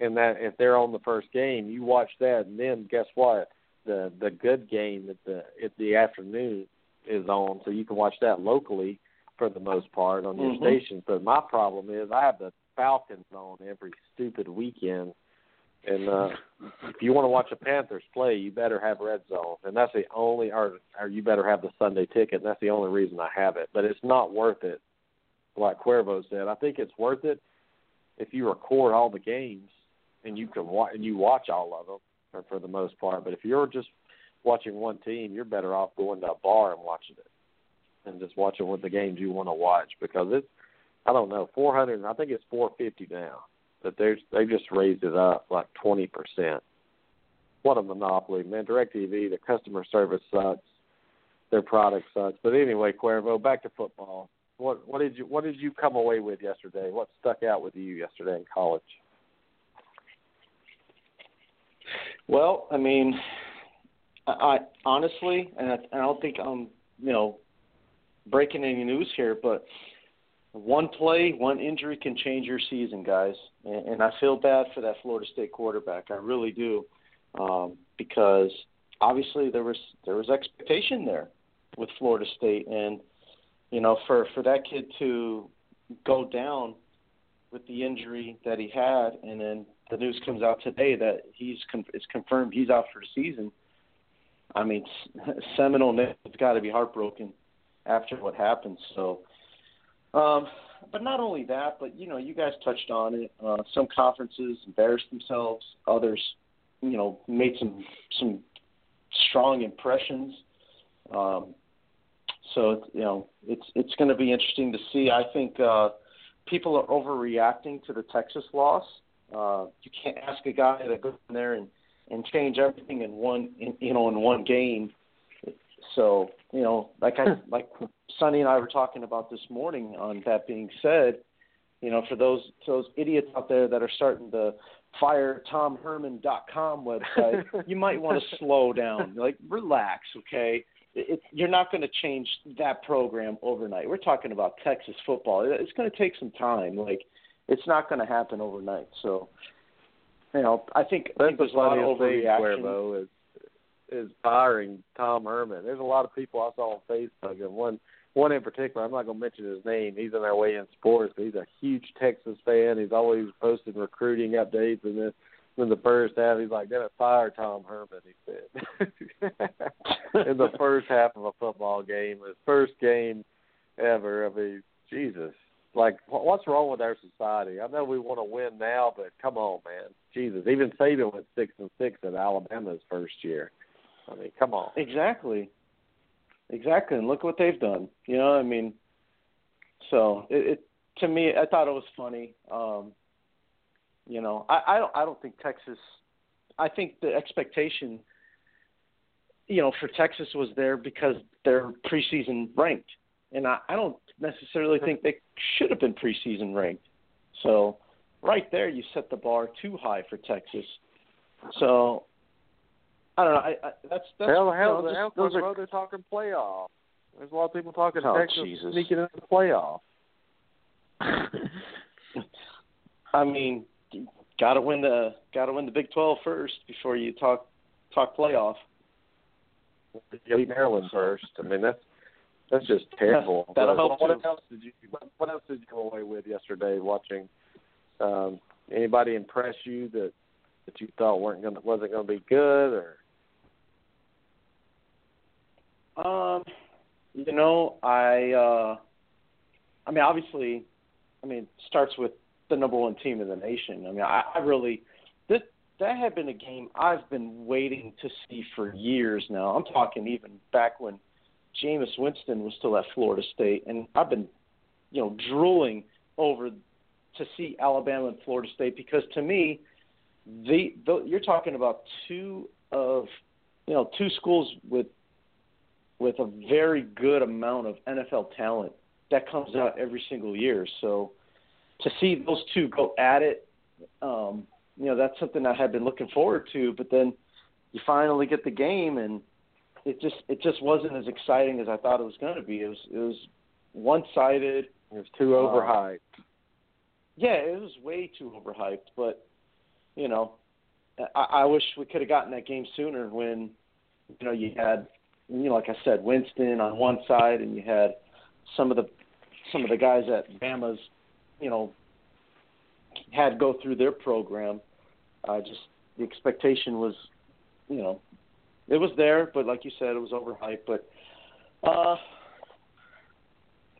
and that if they're on the first game, you watch that, and then guess what? The the good game at the at the afternoon is on, so you can watch that locally for the most part on your mm-hmm. stations. But my problem is I have the Falcons on every stupid weekend. And uh if you want to watch the Panthers play, you better have Red Zone, and that's the only, or or you better have the Sunday ticket. And that's the only reason I have it. But it's not worth it like Cuervo said, I think it's worth it if you record all the games and you can watch and you watch all of them for, the most part. But if you're just watching one team, you're better off going to a bar and watching it and just watching what the games you want to watch because it's I don't know four hundred. I think it's four fifty now. But there's they just raised it up like twenty percent. what a monopoly, man. DirecTV, the customer service sucks. Their product sucks. But anyway, Cuervo, back to football. What what did you what did you come away with yesterday? What stuck out with you yesterday in college? Well, I mean, I, honestly, and I, and I don't think I'm, you know, breaking any news here, but one play, one injury can change your season, guys. And, and I feel bad for that Florida State quarterback. I really do, um, because obviously there was there was expectation there with Florida State, and you know, for for that kid to go down with the injury that he had, and then the news comes out today that he's con- it's confirmed he's out for the season. I mean, (laughs) Seminole has got to be heartbroken after what happened. So, um, but not only that, but you know, you guys touched on it. Uh, some conferences embarrassed themselves. Others, you know, made some some strong impressions. Um, so you know, it's it's going to be interesting to see. I think uh, people are overreacting to the Texas loss. Uh, you can't ask a guy to go in there and and change everything in one in, you know in one game. So you know, like I like Sonny and I were talking about this morning. On that being said, you know, for those those idiots out there that are starting to fire TomHerman.com website, (laughs) you might want to slow down. Like, relax, okay? It, you're not going to change that program overnight. We're talking about Texas football. It's going to take some time. Like, it's not going to happen overnight. So, you know, I think, I think there's a lot of overreaction. Cuervo, is is firing Tom Herman. There's a lot of people I saw on Facebook, and one one in particular. I'm not going to mention his name. He's in our way in sports. But he's a huge Texas fan. He's always posting recruiting updates, and then in the first half, he's like, "Gonna fire Tom Herman." He said (laughs) in the first half of a football game, his first game ever. I mean, Jesus, like what's wrong with our society? I know we want to win now, but come on, man, Jesus. Even Saban went six and six at Alabama's first year. I mean, come on. Exactly. Exactly, and look what they've done. You know, I mean, so it, it to me, I thought it was funny. Um, you know, I, I don't, I don't think Texas. I think the expectation, you know, for Texas was there because they're preseason ranked, and I, I don't necessarily think they should have been preseason ranked. So, right there, you set the bar too high for Texas. So I don't know. I, I that's that's hell, hell, know, hell, those are, they're talking playoff. There's a lot of people talking oh, Texas Jesus. sneaking into the playoff. (laughs) I mean, got to win the got to win the Big Twelve first before you talk talk playoff. You beat Maryland first. I mean that's that's just terrible. That'll help what too. else did you what else did you go away with yesterday watching? Um, anybody impress you that that you thought weren't gonna wasn't gonna be good or Um, you know, I uh I mean obviously I mean starts with the number one team in the nation. I mean I, I really that that had been a game I've been waiting to see for years now. I'm talking even back when Jameis Winston was still at Florida State and I've been, you know, drooling over to see Alabama and Florida State because to me the, the you're talking about two of you know, two schools with with a very good amount of NFL talent that comes out every single year. So to see those two go at it, um, you know, that's something I had been looking forward to. But then you finally get the game, and it just it just wasn't as exciting as I thought it was going to be. It was it was one sided. it was too overhyped. Yeah, it was way too overhyped. But you know, I, I wish we could have gotten that game sooner when you know you had you know, like I said, Winston on one side, and you had some of the some of the guys at Bama's, you know, had go through their program. Uh, just the expectation was, you know, it was there, but like you said, it was overhyped. But uh,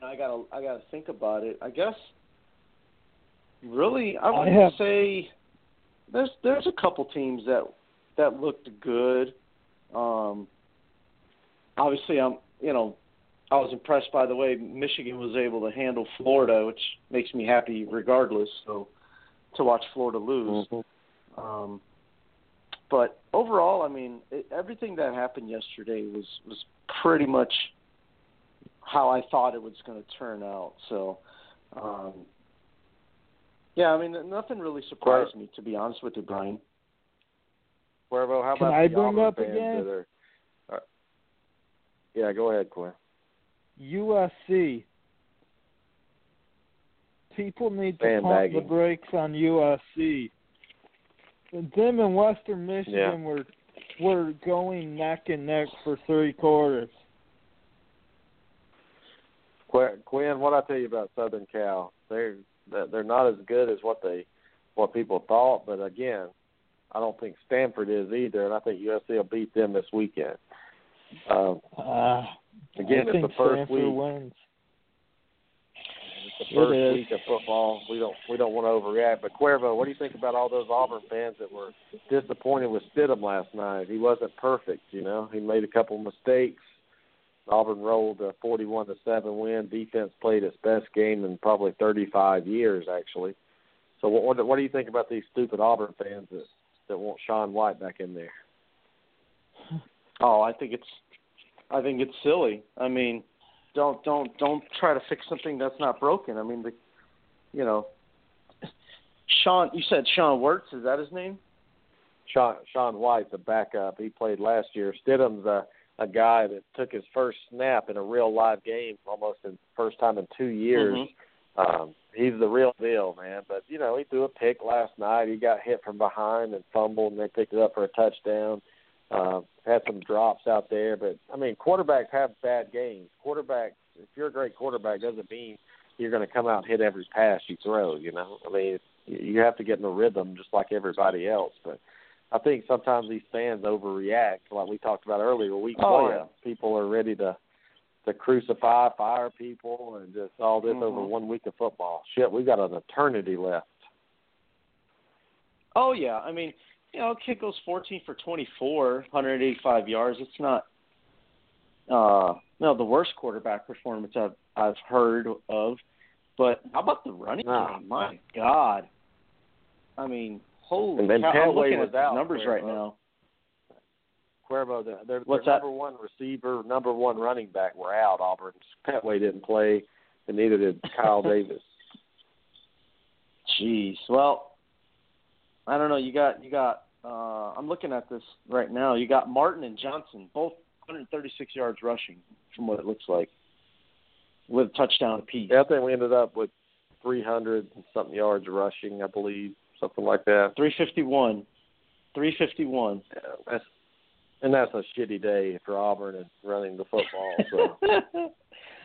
I gotta I gotta think about it. I guess really I would I have- say there's there's a couple teams that that looked good. Um, obviously, I'm you know I was impressed by the way Michigan was able to handle Florida, which makes me happy regardless. So to watch Florida lose. Mhm. Um, but overall, I mean, it, everything that happened yesterday was was pretty much how I thought it was going to turn out. So, um, yeah, I mean, nothing really surprised me to be honest with you, Brian. Cuervo, how Can about I the bring Auburn up fans again? that are, are? Yeah, go ahead, Quinn. USC. People need to pump the brakes on USC. Them and Western Michigan Yeah. were were going neck and neck for three quarters. Quinn, what I tell you about Southern Cal? They're they're they're not as good as what they what people thought, but again, I don't think Stanford is either, and I think USC will beat them this weekend. Um, Uh, again, I it's think the first Stanford week. wins. It's the It first is. week of football. We don't we don't want to overreact. But Cuervo, what do you think about all those Auburn fans that were disappointed with Stidham last night? He wasn't perfect, you know. He made a couple mistakes. Auburn rolled a forty-one to seven win. Defense played its best game in probably thirty-five years, actually. So what what, what do you think about these stupid Auburn fans that that want Sean White back in there? Oh, I think it's, I think it's silly. I mean, don't don't don't try to fix something that's not broken. I mean, the, you know, Sean. You said Sean Wirtz. Is that his name? Sean Sean White's a backup. He played last year. Stidham's a a guy that took his first snap in a real live game almost in first time in two years. Mhm. Um, he's the real deal, man. But you know, he threw a pick last night. He got hit from behind and fumbled, and they picked it up for a touchdown. Uh, had some drops out there, but I mean, quarterbacks have bad games. Quarterbacks, if you're a great quarterback, doesn't mean you're going to come out and hit every pass you throw. You know, I mean, you have to get in a rhythm just like everybody else. But I think sometimes these fans overreact, like we talked about earlier. Week Oh, yeah. people are ready to to crucify, fire people, and just all this over Mhm. one week of football. Shit, we got an eternity left. Oh yeah, I mean, you know, kid goes 14 for 24, 185 yards. It's not, uh, no, the worst quarterback performance I've I've heard of. But how about the running Nah. game? My God, I mean, holy And then cow! I'm looking was at the numbers for, right uh, now. Cuervo, their, their, What's their that? number one receiver, number one running back were out. Auburn's Pettway didn't play, and neither did Kyle (laughs) Davis. Jeez. Well, I don't know. You got you got. Uh, I'm looking at this right now. You got Martin and Johnson, both 136 yards rushing, from what it looks like, with a touchdown apiece. Yeah, I think we ended up with 300 and something yards rushing, I believe, something like that. 351. 351. Yeah, that's and that's a shitty day for Auburn and running the football. So (laughs)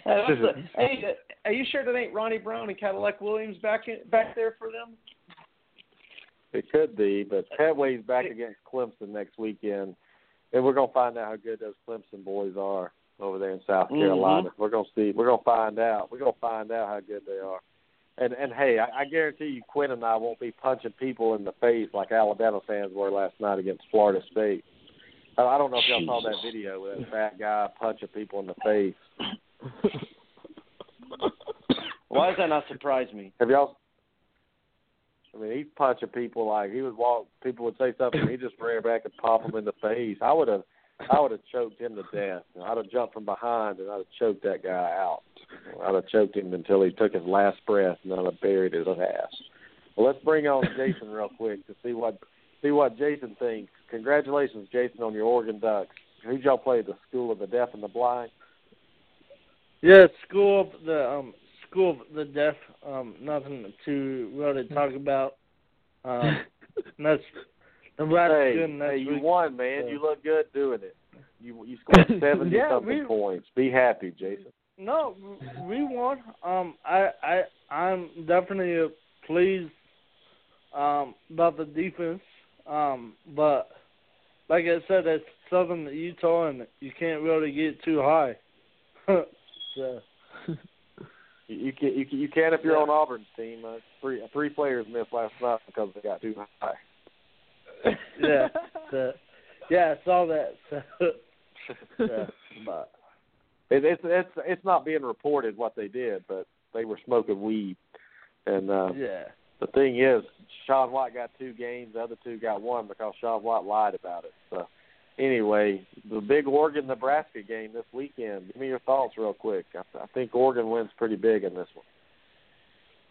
Hey, what's the- hey, uh, are you sure that ain't Ronnie Brown and Cadillac Williams back in, back there for them? It could be, but Pettway's back against Clemson next weekend, and we're gonna find out how good those Clemson boys are over there in South Mhm. Carolina. We're gonna see. We're gonna find out. We're gonna find out how good they are. And and hey, I, I guarantee you, Quinn and I won't be punching people in the face like Alabama fans were last night against Florida State. I, I don't know if y'all saw that video with that fat guy punching people in the face. Why does that not surprise me? Have y'all? I mean, punching people like he would walk. People would say something, he just ran back and pop them in the face. I would have, I would have choked him to death. I'd have jumped from behind and I'd have choked that guy out. I'd have choked him until he took his last breath, and I'd have buried his ass. Well, let's bring on Jason real quick to see what see what Jason thinks. Congratulations, Jason, on your Oregon Ducks. Who'd y'all play? The School of the Deaf and the Blind. Yeah, school of the um school of the deaf. Um, nothing to really (laughs) talk about. Um, and that's Nebraska hey, good next hey, you week. won, man. so- You look good doing it. You you scored (laughs) seventy Yeah, something we- points. Be happy, Jason. No, we won. Um, I I I'm definitely uh, pleased um about the defense. Um, but like I said, it's Southern Utah, and you can't really get too high. (laughs) so You, can you can you can if you're Yeah. on Auburn's team. Uh, three three players missed last night because they got too high. (laughs) yeah, so, yeah, I saw that. So, (laughs) yeah, but It, it's it's it's not being reported what they did, but they were smoking weed, and uh, yeah, the thing is, Sean White got two games. The other two got one because Sean White lied about it. So anyway, the big Oregon Nebraska game this weekend. Give me your thoughts real quick. I, I think Oregon wins pretty big in this one.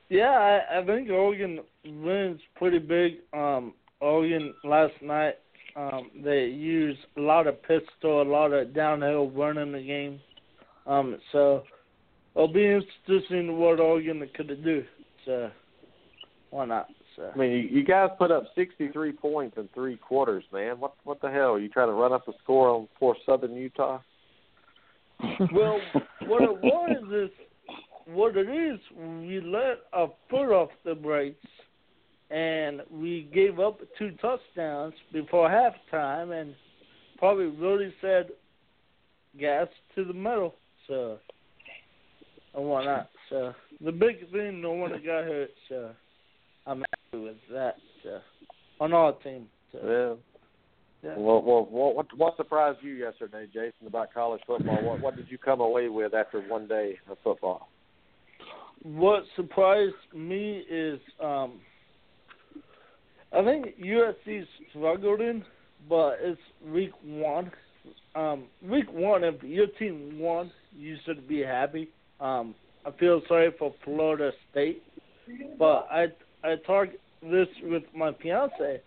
Yeah, I, I think Oregon wins pretty big. Um, Oregon last night um, they used a lot of pistol, a lot of downhill running in the game. Um, so it'll be interesting what Oregon could do. So why not? So. I mean, you, you guys put up 63 points in three quarters, man. What what the hell? Are you trying to run up the score on poor Southern Utah? (laughs) well, what it was is what it is. We let a foot off the brakes, and we gave up two touchdowns before halftime, and probably really said gas to the metal. So and whatnot. So the big thing, no one got hurt. So I'm happy with that. So on our team. So. Yeah. Well, well, well, what what surprised you yesterday, Jason, about college football? What what did you come away with after one day of football? What surprised me is um I think USC struggling, but it's week one. Um, week one, if your team won, you should be happy. Um, I feel sorry for Florida State, but I I talk this with my fiance.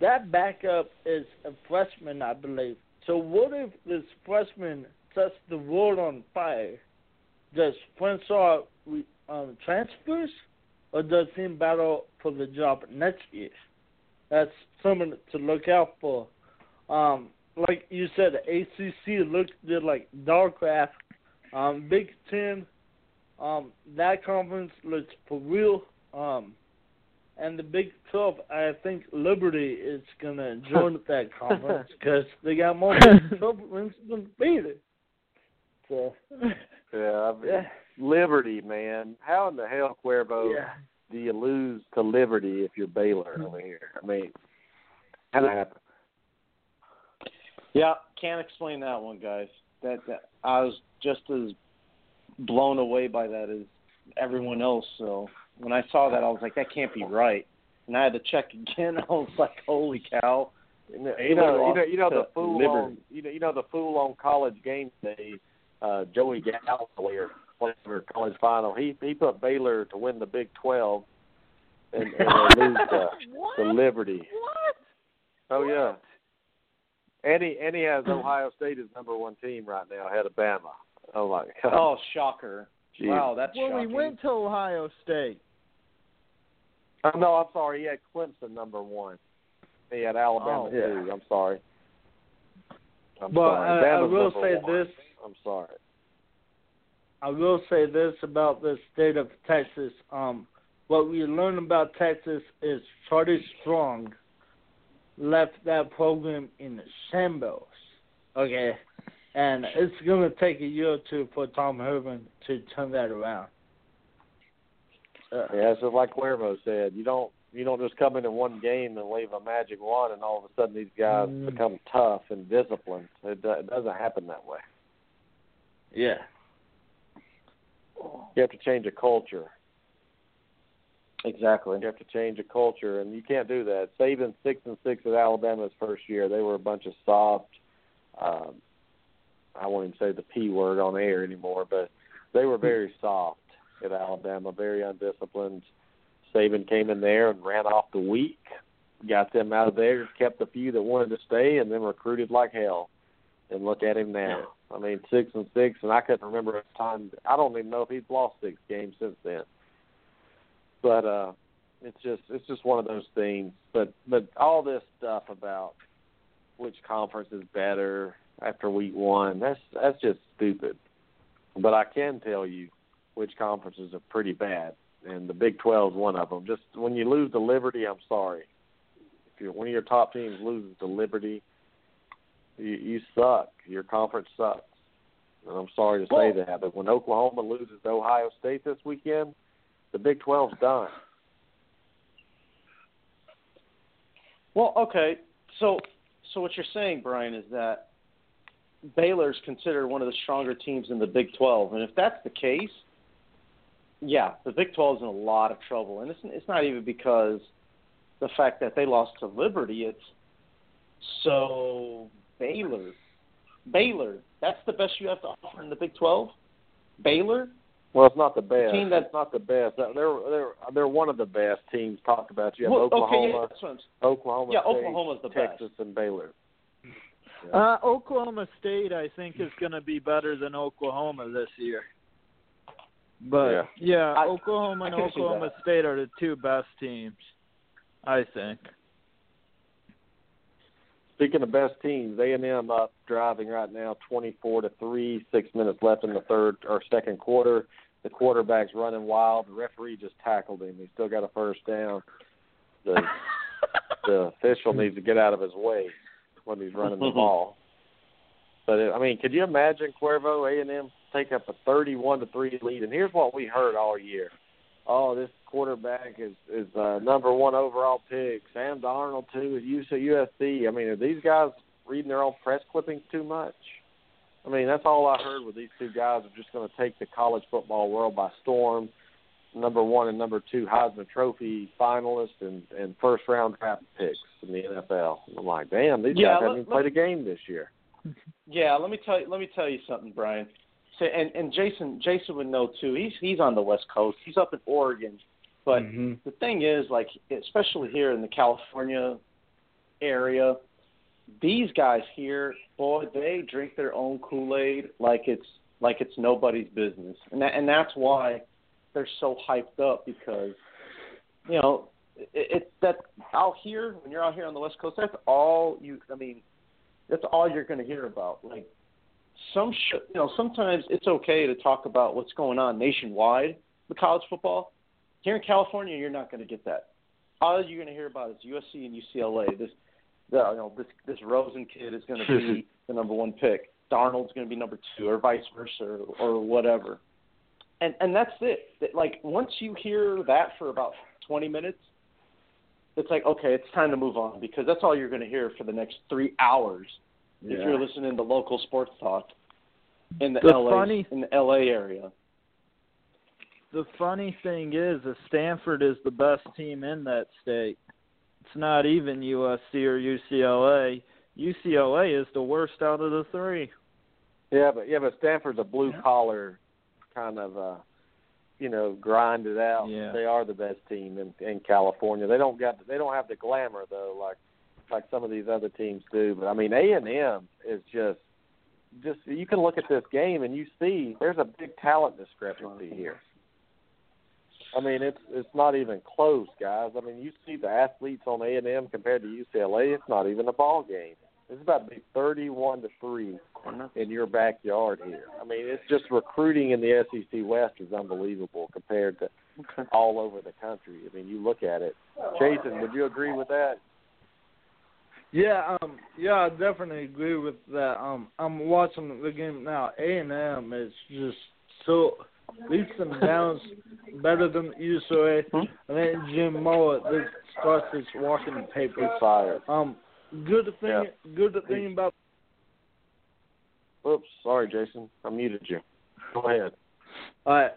That backup is a freshman, I believe. So what if this freshman sets the world on fire? Does Francois um, transfers, or does he battle for the job next year? That's something to look out for. Um, like you said, ACC looked did like Darcraft. Um, Big Ten, um, that conference looks for real. Um, and the Big 12, I think Liberty is gonna (laughs) join that conference because they got more Big (laughs) 12 wins than Baylor. So. (laughs) Yeah, I mean, yeah. Liberty, man. How in the hell, Cuervo, yeah. do you lose to Liberty if you're Baylor over here? I mean, how did that happen? Yeah, can't explain that one, guys. That, that I was just as blown away by that as everyone else. So when I saw that, I was like, that can't be right. And I had to check again. (laughs) I was like, holy cow! You know, you know, you know, the fool on you know, you know the fool on college game day. Uh, Joey Galloway playing for college final. He he put Baylor to win the Big Twelve, and, and they (laughs) lose to, to Liberty. What? Oh yeah. And he and he has Ohio State as number one team right now ahead of Bama. Oh my (laughs) god. Oh shocker. Jeez. Wow, that's well, shocking. we went to Ohio State. Oh, no, I'm sorry. He had Clemson number one. He had Alabama oh, yeah. too. I'm sorry. I'm but sorry. I, I will say one. this. I'm sorry. I will say this about the state of Texas. Um, what we learned about Texas is Charlie Strong left that program in shambles. Okay, and it's going to take a year or two for Tom Herman to turn that around. Yeah, it's just like Cuervo said. You don't you don't just come into one game and wave a magic wand, and all of a sudden these guys Mm. become tough and disciplined. It, do- it doesn't happen that way. Yeah. You have to change a culture. Exactly. You have to change a culture, and you can't do that. Saban six and six at Alabama's first year. They were a bunch of soft. Um, I won't even say the p word on air anymore, but they were (laughs) very soft at Alabama, very undisciplined. Saban came in there and ran off the weak, got them out of there, kept the few that wanted to stay, and then recruited like hell. And look at him now. I mean, six and six, and I couldn't remember a time. I don't even know if he's lost six games since then. But uh, it's just it's just one of those things. But but all this stuff about which conference is better after week one, that's that's just stupid. But I can tell you which conferences are pretty bad, and the Big Twelve is one of them. Just when you lose to Liberty, I'm sorry. If you're, one of your top teams loses to Liberty, you, you suck. Your conference sucks. And I'm sorry to say that, but when Oklahoma loses to Ohio State this weekend, the Big 12's done. Well, okay. So, so what you're saying, Brian, is that Baylor's considered one of the stronger teams in the Big 12, and if that's the case, yeah, the Big 12 is in a lot of trouble, and it's it's not even because the fact that they lost to Liberty. It's so Baylor, Baylor. That's the best you have to offer in the Big 12. Baylor. Well, it's not the best. team that's not the best. They're they're they're one of the best teams talked about. You have Well, Oklahoma, okay, yeah, that's what I'm, Oklahoma, yeah, State, Oklahoma's the Texas, best. and Baylor. Uh, Oklahoma State, I think, is going to be better than Oklahoma this year. But Yeah. yeah, I- Oklahoma and I can see Oklahoma. State are the two best teams, I think. Speaking of best teams, A and M up driving right now, twenty-four to three. Six minutes left in the third or second quarter. The quarterback's running wild. The referee just tackled him. He still got a first down. The (laughs) the official needs to get out of his way when he's running the (laughs) ball. But it, I mean, could you imagine Cuervo A and M take up a thirty-one to three lead? And here's what we heard all year: Oh, this quarterback is is uh, number one overall pick. Sam Darnold too at USC. I mean, are these guys reading their own press clippings too much? I mean, that's all I heard with these two guys are just going to take the college football world by storm. Number one and number two Heisman Trophy finalists and and first round draft picks in the NFL. I'm like, damn, these Yeah, guys haven't let- played a game this year. (laughs) Yeah, let me tell you. Let me tell you something, Brian. So, and and Jason, Jason would know too. He's he's on the West Coast. He's up in Oregon. But Mm-hmm. the thing is, like, especially here in the California area, these guys here, boy, they drink their own Kool Aid like it's like it's nobody's business, and that, and that's why they're so hyped up because, you know, it, it that out here when you're out here on the West Coast, that's all you. I mean, that's all you're going to hear about. Like some, sh- you know, sometimes it's okay to talk about what's going on nationwide with college football. Here in California, you're not going to get that. All you're going to hear about is USC and UCLA. This, the, you know, this this Rosen kid is going to be (laughs) the number one pick. Darnold's going to be number two, or vice versa, or, or whatever. And and that's it. That, like once you hear that for about 20 minutes, it's like okay, it's time to move on because that's all you're going to hear for the next three hours if you're listening to local sports talk in the, The LA funny- in the LA area. The funny thing is, that Stanford is the best team in that state. It's not even USC or UCLA. UCLA is the worst out of the three. Yeah, but yeah, but Stanford's a blue collar kind of uh you know, grind it out. Yeah. They are the best team in in California. They don't got they don't have the glamour though like like some of these other teams do. But I mean A and M is just just you can look at this game and you see there's a big talent discrepancy here. I mean it's it's not even close, guys. I mean you see the athletes on A and M compared to UCLA, it's not even a ball game. It's about to be thirty-one to three in your backyard here. I mean, it's just recruiting in the SEC West is unbelievable compared to all over the country. I mean, you look at it. Jason, would you agree with that? Yeah, um, yeah, I definitely agree with that. Um, I'm watching the game now. A and M is just so leaps and bounds better than UCLA. Hmm? And then Jim Mora this starts his walking the paper. He's fired. Um, good thing, Yeah. good thing about Oops, sorry, Jason. I muted you. Go ahead. All right.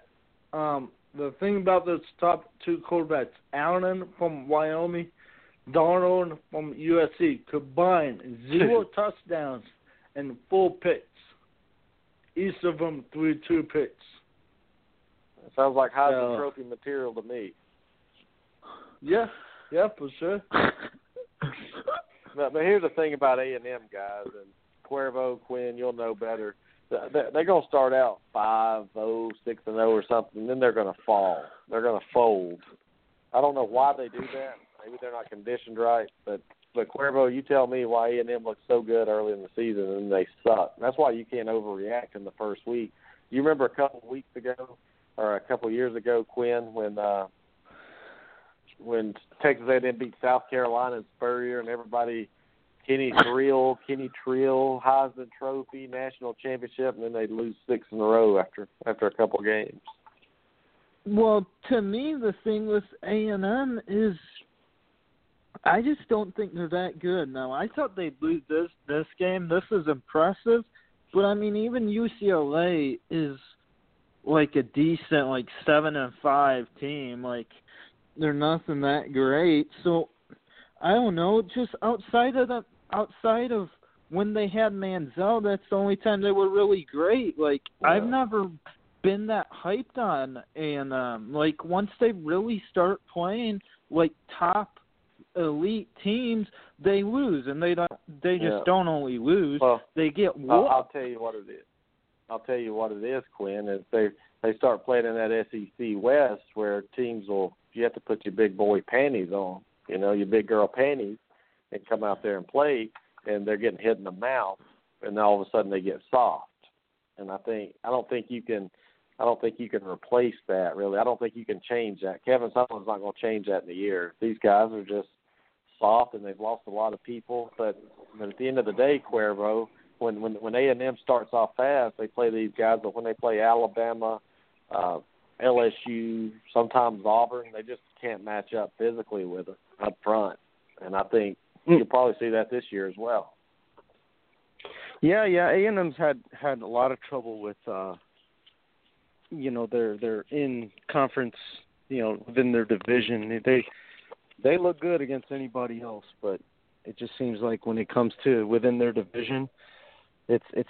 um, the thing about those top two quarterbacks, Allen from Wyoming, Darnold from USC, combined zero (laughs) touchdowns and four picks. Each of them threw two picks. It sounds like Heisman Yeah. Trophy material to me. Yeah, yeah, for sure. (laughs) But, but here's the thing about A and M guys and Cuervo, Quinn, you'll know better. They- they- They're going to start out five, oh, six and zero or something, and then they're going to fall. They're going to fold. I don't know why they do that. Maybe they're not conditioned right, but but Cuervo, you tell me why A and M looks so good early in the season and they suck. That's why you can't overreact in the first week. You remember a couple weeks ago or a couple years ago, Quinn, when uh when Texas A&M beat South Carolina and Spurrier and everybody Kenny Trill, Kenny Trill, Heisman Trophy, national championship, and then they lose six in a row after after a couple games. Well, to me, the thing with A and M is, I just don't think they're that good. Now, I thought they'd lose this this game. This is impressive, but I mean, even UCLA is like a decent like seven and five team. Like they're nothing that great. So I don't know. Just outside of the outside of when they had Manziel, that's the only time they were really great. Like Yeah. I've never been that hyped on, and um like once they really start playing like top elite teams, they lose, and they don't. They just Yeah. don't only lose; Well, they get I'll. I'll tell you what it is. I'll tell you what it is, Quinn. Is they they start playing in that SEC West where teams will you have to put your big boy panties on, you know, your big girl panties, and come out there and play, and they're getting hit in the mouth, and all of a sudden they get soft. And I think I don't think you can. I don't think you can replace that really. I don't think you can change that. Kevin Sumlin's not going to change that in a year. These guys are just soft and they've lost a lot of people. But at the end of the day, Cuervo, when when when A and M starts off fast, they play these guys. But when they play Alabama, uh, LSU, sometimes Auburn, they just can't match up physically with us up front. And I think you'll probably see that this year as well. Yeah, yeah. A and M's had had a lot of trouble with uh you know, their their in conference, you know, within their division. They they look good against anybody else, but it just seems like when it comes to within their division, it's it's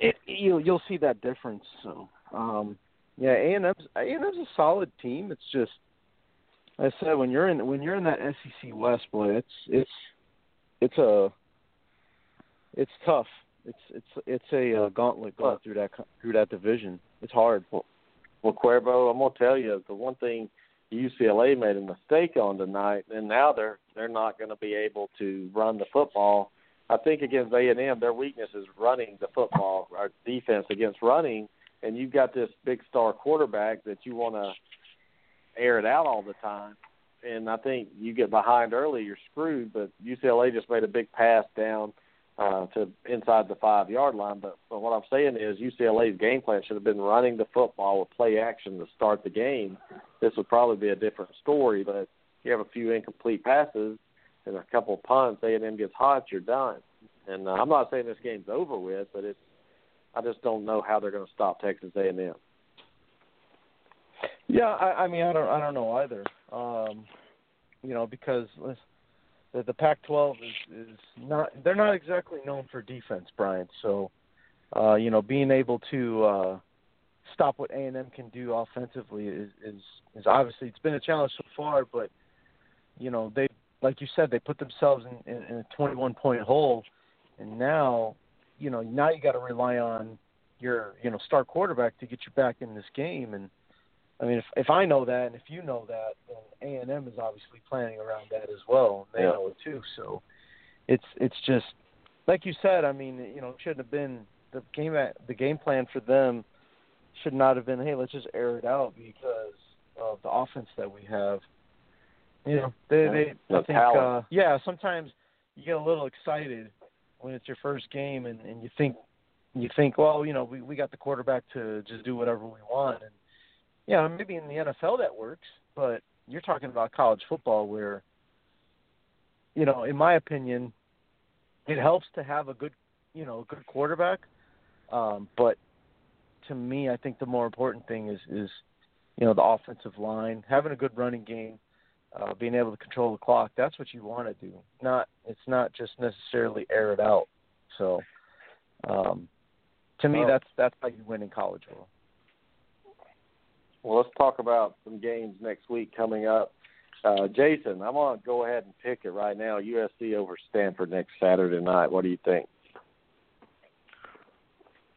it, you'll you'll see that difference. So, um yeah, A and M's A and M's a solid team. It's just like I said when you're in when you're in that SEC West, boy, it's it's it's a it's tough. It's it's it's a uh, gauntlet going through that through that division. It's hard. Well, Cuervo, I'm gonna tell you the one thing UCLA made a mistake on tonight, and now they're they're not going to be able to run the football. I think against A and M, their weakness is running the football, our defense against running, and you've got this big star quarterback that you want to air it out all the time. And I think you get behind early, you're screwed. But UCLA just made a big pass down uh, to inside the five yard line. But, but what I'm saying is UCLA's game plan should have been running the football with play action to start the game. This would probably be a different story. But you have a few incomplete passes and a couple of punts, A and M gets hot, you're done. And uh, I'm not saying this game's over with, but it's I just don't know how they're going to stop Texas A and M. Yeah, I, I mean, I don't, I don't know either. Um, you know, because the, the Pac-12 is is not, they're not exactly known for defense, Brian. So, uh, you know, being able to uh, stop what A and M can do offensively is, is is obviously it's been a challenge so far. But you know, they, like you said, they put themselves in, in, in a 21 point hole, and now, you know, now you got to rely on your, you know, star quarterback to get you back in this game and. I mean, if if I know that, and if you know that, then A and M is obviously planning around that as well. And they Yeah. know it too. So, it's it's just like you said. I mean, you know, it shouldn't have been the game. At, the game plan for them should not have been, hey, let's just air it out because of the offense that we have. You know, they Yeah. they The I think uh, yeah. Sometimes you get a little excited when it's your first game, and and you think you think, well, you know, we we got the quarterback to just do whatever we want, and yeah, maybe in the NFL that works, but you're talking about college football where, you know, in my opinion, it helps to have a good, you know, a good quarterback. Um, but to me, I think the more important thing is is, you know, the offensive line, having a good running game, uh, being able to control the clock. That's what you want to do. Not it's not just necessarily air it out. So, um, to me, Oh. that's that's how you win in college ball. Well, let's talk about some games next week coming up. Uh, Jason, I'm going to go ahead and pick it right now. USC over Stanford next Saturday night. What do you think?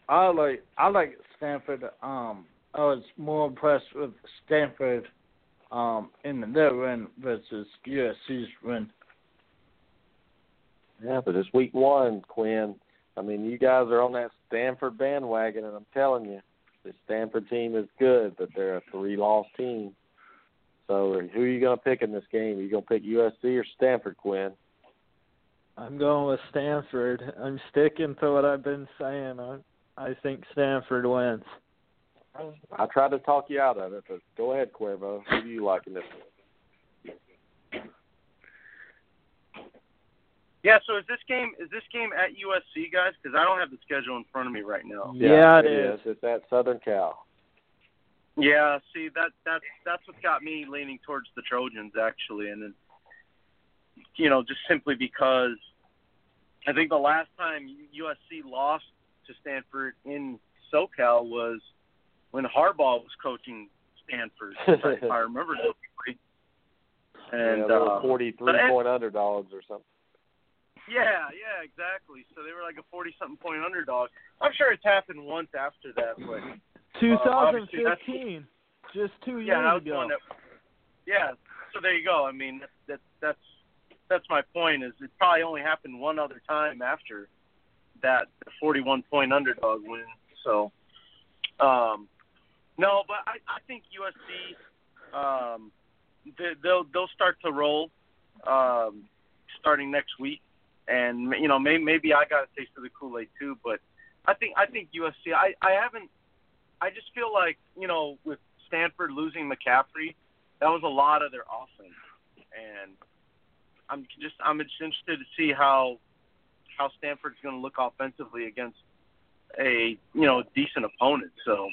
I like I like Stanford. Um, I was more impressed with Stanford um, in their win versus USC's win. Yeah, but it's week one, Quinn. I mean, you guys are on that Stanford bandwagon, and I'm telling you, the Stanford team is good, but they're a three-loss team. So, who are you going to pick in this game? Are you going to pick USC or Stanford, Quinn? I'm going with Stanford. I'm sticking to what I've been saying. I I think Stanford wins. I tried to talk you out of it, but go ahead, Cuervo. Who do you like in this? Yeah. So is this game is this game at USC, guys? Because I don't have the schedule in front of me right now. Yeah, it it is. is. It's at Southern Cal. Yeah, see that that's that's what got me leaning towards the Trojans actually, and then, you know just simply because I think the last time USC lost to Stanford in SoCal was when Harbaugh was coaching Stanford. if I (laughs) remember correctly. And yeah, they were uh, 43 but- point underdogs or something. Yeah, yeah, exactly. So they were like a forty-something point underdog. I'm sure it's happened once after that, but 2015, just two yeah, years that was ago. one that. Yeah, so there you go. I mean, that, that that's that's my point. Is it probably only happened one other time after that 41 point underdog win. So, um, no, but I I think USC, um, they, they'll they'll start to roll, um, starting next week, and you know maybe maybe I got a taste of the Kool Aid too, but I think I think USC. I I haven't. I just feel like you know with Stanford losing McCaffrey, that was a lot of their offense, and I'm just I'm just interested to see how how Stanford's going to look offensively against a you know decent opponent. So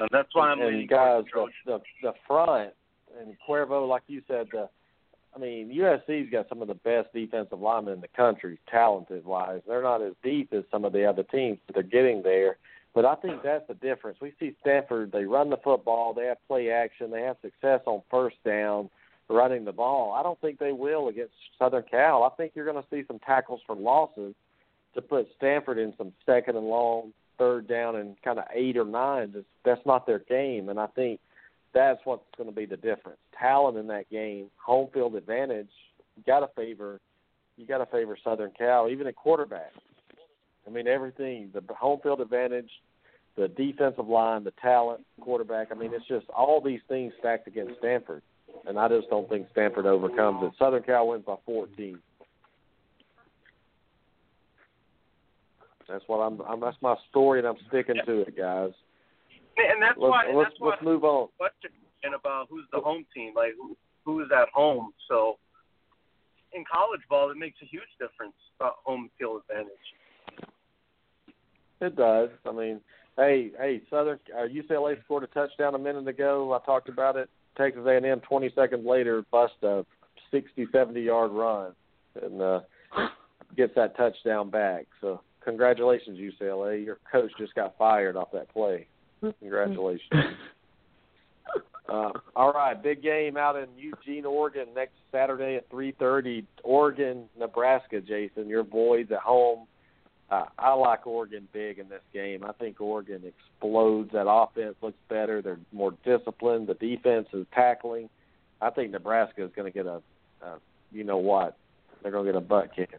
uh, that's why I'm and leaning guys, the the, the front and Cuervo, like you said, the I mean USC's got some of the best defensive linemen in the country, talented wise. They're not as deep as some of the other teams, but they're getting there. But I think that's the difference. We see Stanford; they run the football, they have play action, they have success on first down, running the ball. I don't think they will against Southern Cal. I think you're going to see some tackles for losses to put Stanford in some second and long, third down, and kind of eight or nine. That's, that's not their game, and I think that's what's going to be the difference. Talent in that game, home field advantage. You got to favor, you got to favor Southern Cal, even at quarterback. I mean everything, the home field advantage, the defensive line, the talent, quarterback. I mean it's just all these things stacked against Stanford, and I just don't think Stanford overcomes it. Southern Cal wins by 14. That's what I'm. I'm that's my story, and I'm sticking to it, guys. and that's Let's why and let's, that's let's move on. question about who's the home team, like who who's at home. So in college ball, it makes a huge difference about home field advantage. It does. I mean, hey, hey, Southern uh, UCLA scored a touchdown a minute ago. I talked about it. Texas A&M 20 seconds later bust a 60, 70 yard run and uh, gets that touchdown back. So congratulations, UCLA. Your coach just got fired off that play. Congratulations. (laughs) Uh, all right, big game out in Eugene, Oregon next Saturday at 3:30. Oregon, Nebraska. Jason, your boys at home. Uh, I like Oregon big in this game. I think Oregon explodes. That offense looks better. They're more disciplined. The defense is tackling. I think Nebraska is going to get a, a, you know what? They're going to get a butt kicking.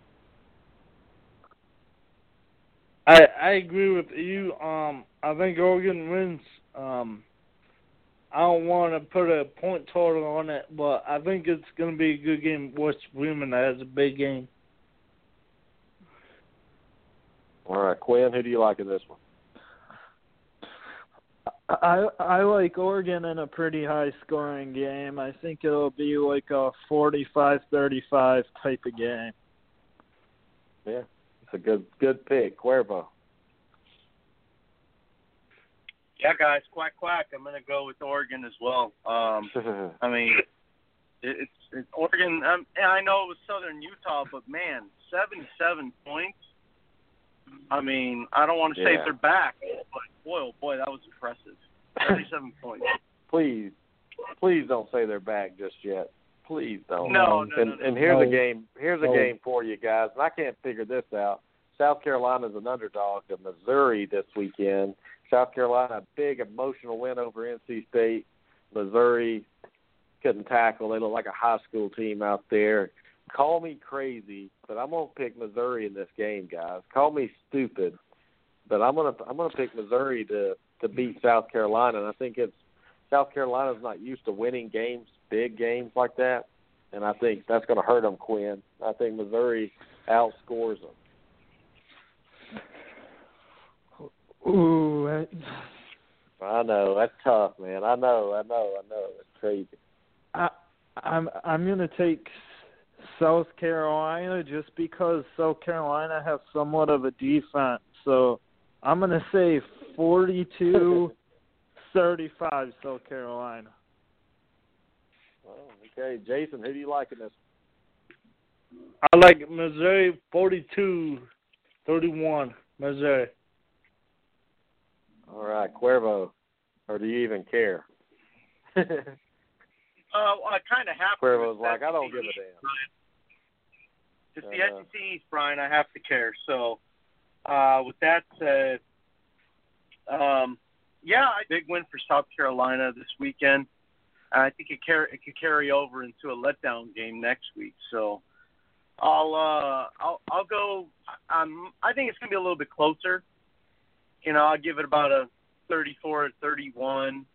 I I agree with you. Um, I think Oregon wins. Um, I don't want to put a point total on it, but I think it's going to be a good game. West Freeman has a big game. All right, Quinn, who do you like in this one? I I like Oregon in a pretty high scoring game. I think it'll be like a 45-35 type of game. Yeah, it's a good good pick, Cuervo. Yeah, guys, quack quack. I'm gonna go with Oregon as well. Um, (laughs) I mean, it, it's, it's Oregon. Um, and I know it was Southern Utah, but man, 77 points. I mean, I don't want to say Yeah. they're back, but boy, oh boy, that was impressive. 77 (laughs) points. please, please don't say they're back just yet. Please don't. No, no, and no, no. and here's No. a game. Here's a No. game for you guys. And I can't figure this out. South Carolina's an underdog to Missouri this weekend. South Carolina, a big emotional win over NC State. Missouri couldn't tackle. They look like a high school team out there. Call me crazy, but I'm gonna pick Missouri in this game, guys. Call me stupid, but I'm gonna I'm gonna pick Missouri to to beat South Carolina. And I think it's South Carolina's not used to winning games, big games like that, and I think that's going to hurt them. Quinn, I think Missouri outscores them. Ooh, I, I know that's tough, man. I know, I know, I know. It's crazy. I I'm I'm gonna take South Carolina just because South Carolina has somewhat of a defense. So I'm gonna say 42 35 South Carolina. Well, okay, Jason, who do you like in this? I like Missouri 42 31. Missouri. All right, Cuervo, or do you even care? (laughs) Uh, well, I kind of have to. Cuervo's like, I don't give a damn. Brian. It's Uh, the SEC East, Brian. I have to care. So, uh, with that said, um, yeah, big win for South Carolina this weekend. I think it carry it could carry over into a letdown game next week. So, I'll uh, I'll I'll go. Um, I think it's gonna be a little bit closer. You know, I'll give it about a 34-31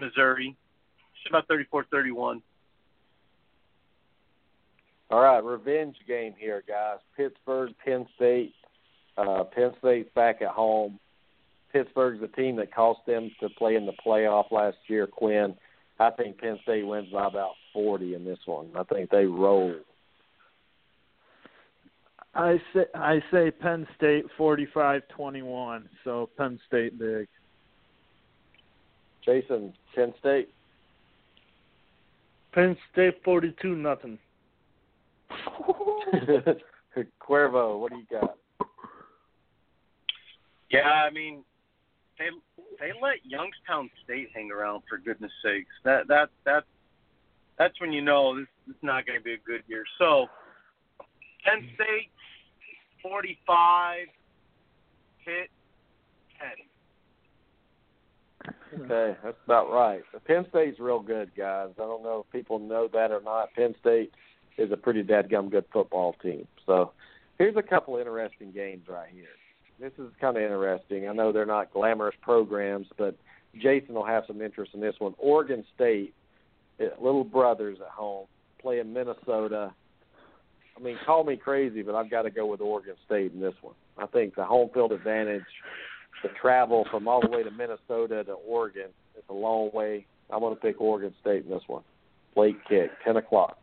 Missouri. It's about 34-31. All right, revenge game here, guys. Pittsburgh, Penn State. Uh, Penn State's back at home. Pittsburgh's the team that cost them to play in the playoff last year. Quinn, I think Penn State wins by about forty in this one. I think they roll. I say I say Penn State 45-21. So Penn State big. Jason, Penn State. Penn State 42 nothing. (laughs) Cuervo, what do you got? Yeah, I mean, they they let Youngstown State hang around for goodness sakes. That that that that's when you know this, this is not going to be a good year. So, Penn State forty five, hit ten. Okay, that's about right. Penn State's real good, guys. I don't know if people know that or not. Penn State is a pretty dadgum good football team. So here's a couple interesting games right here. This is kind of interesting. I know they're not glamorous programs, but Jason will have some interest in this one. Oregon State, eh, little brothers at home, playing Minnesota. I mean, call me crazy, but I've got to go with Oregon State in this one. I think the home field advantage, the travel from all the way to Minnesota to Oregon, it's a long way. I'm going to pick Oregon State in this one. Late kick, 10 o'clock.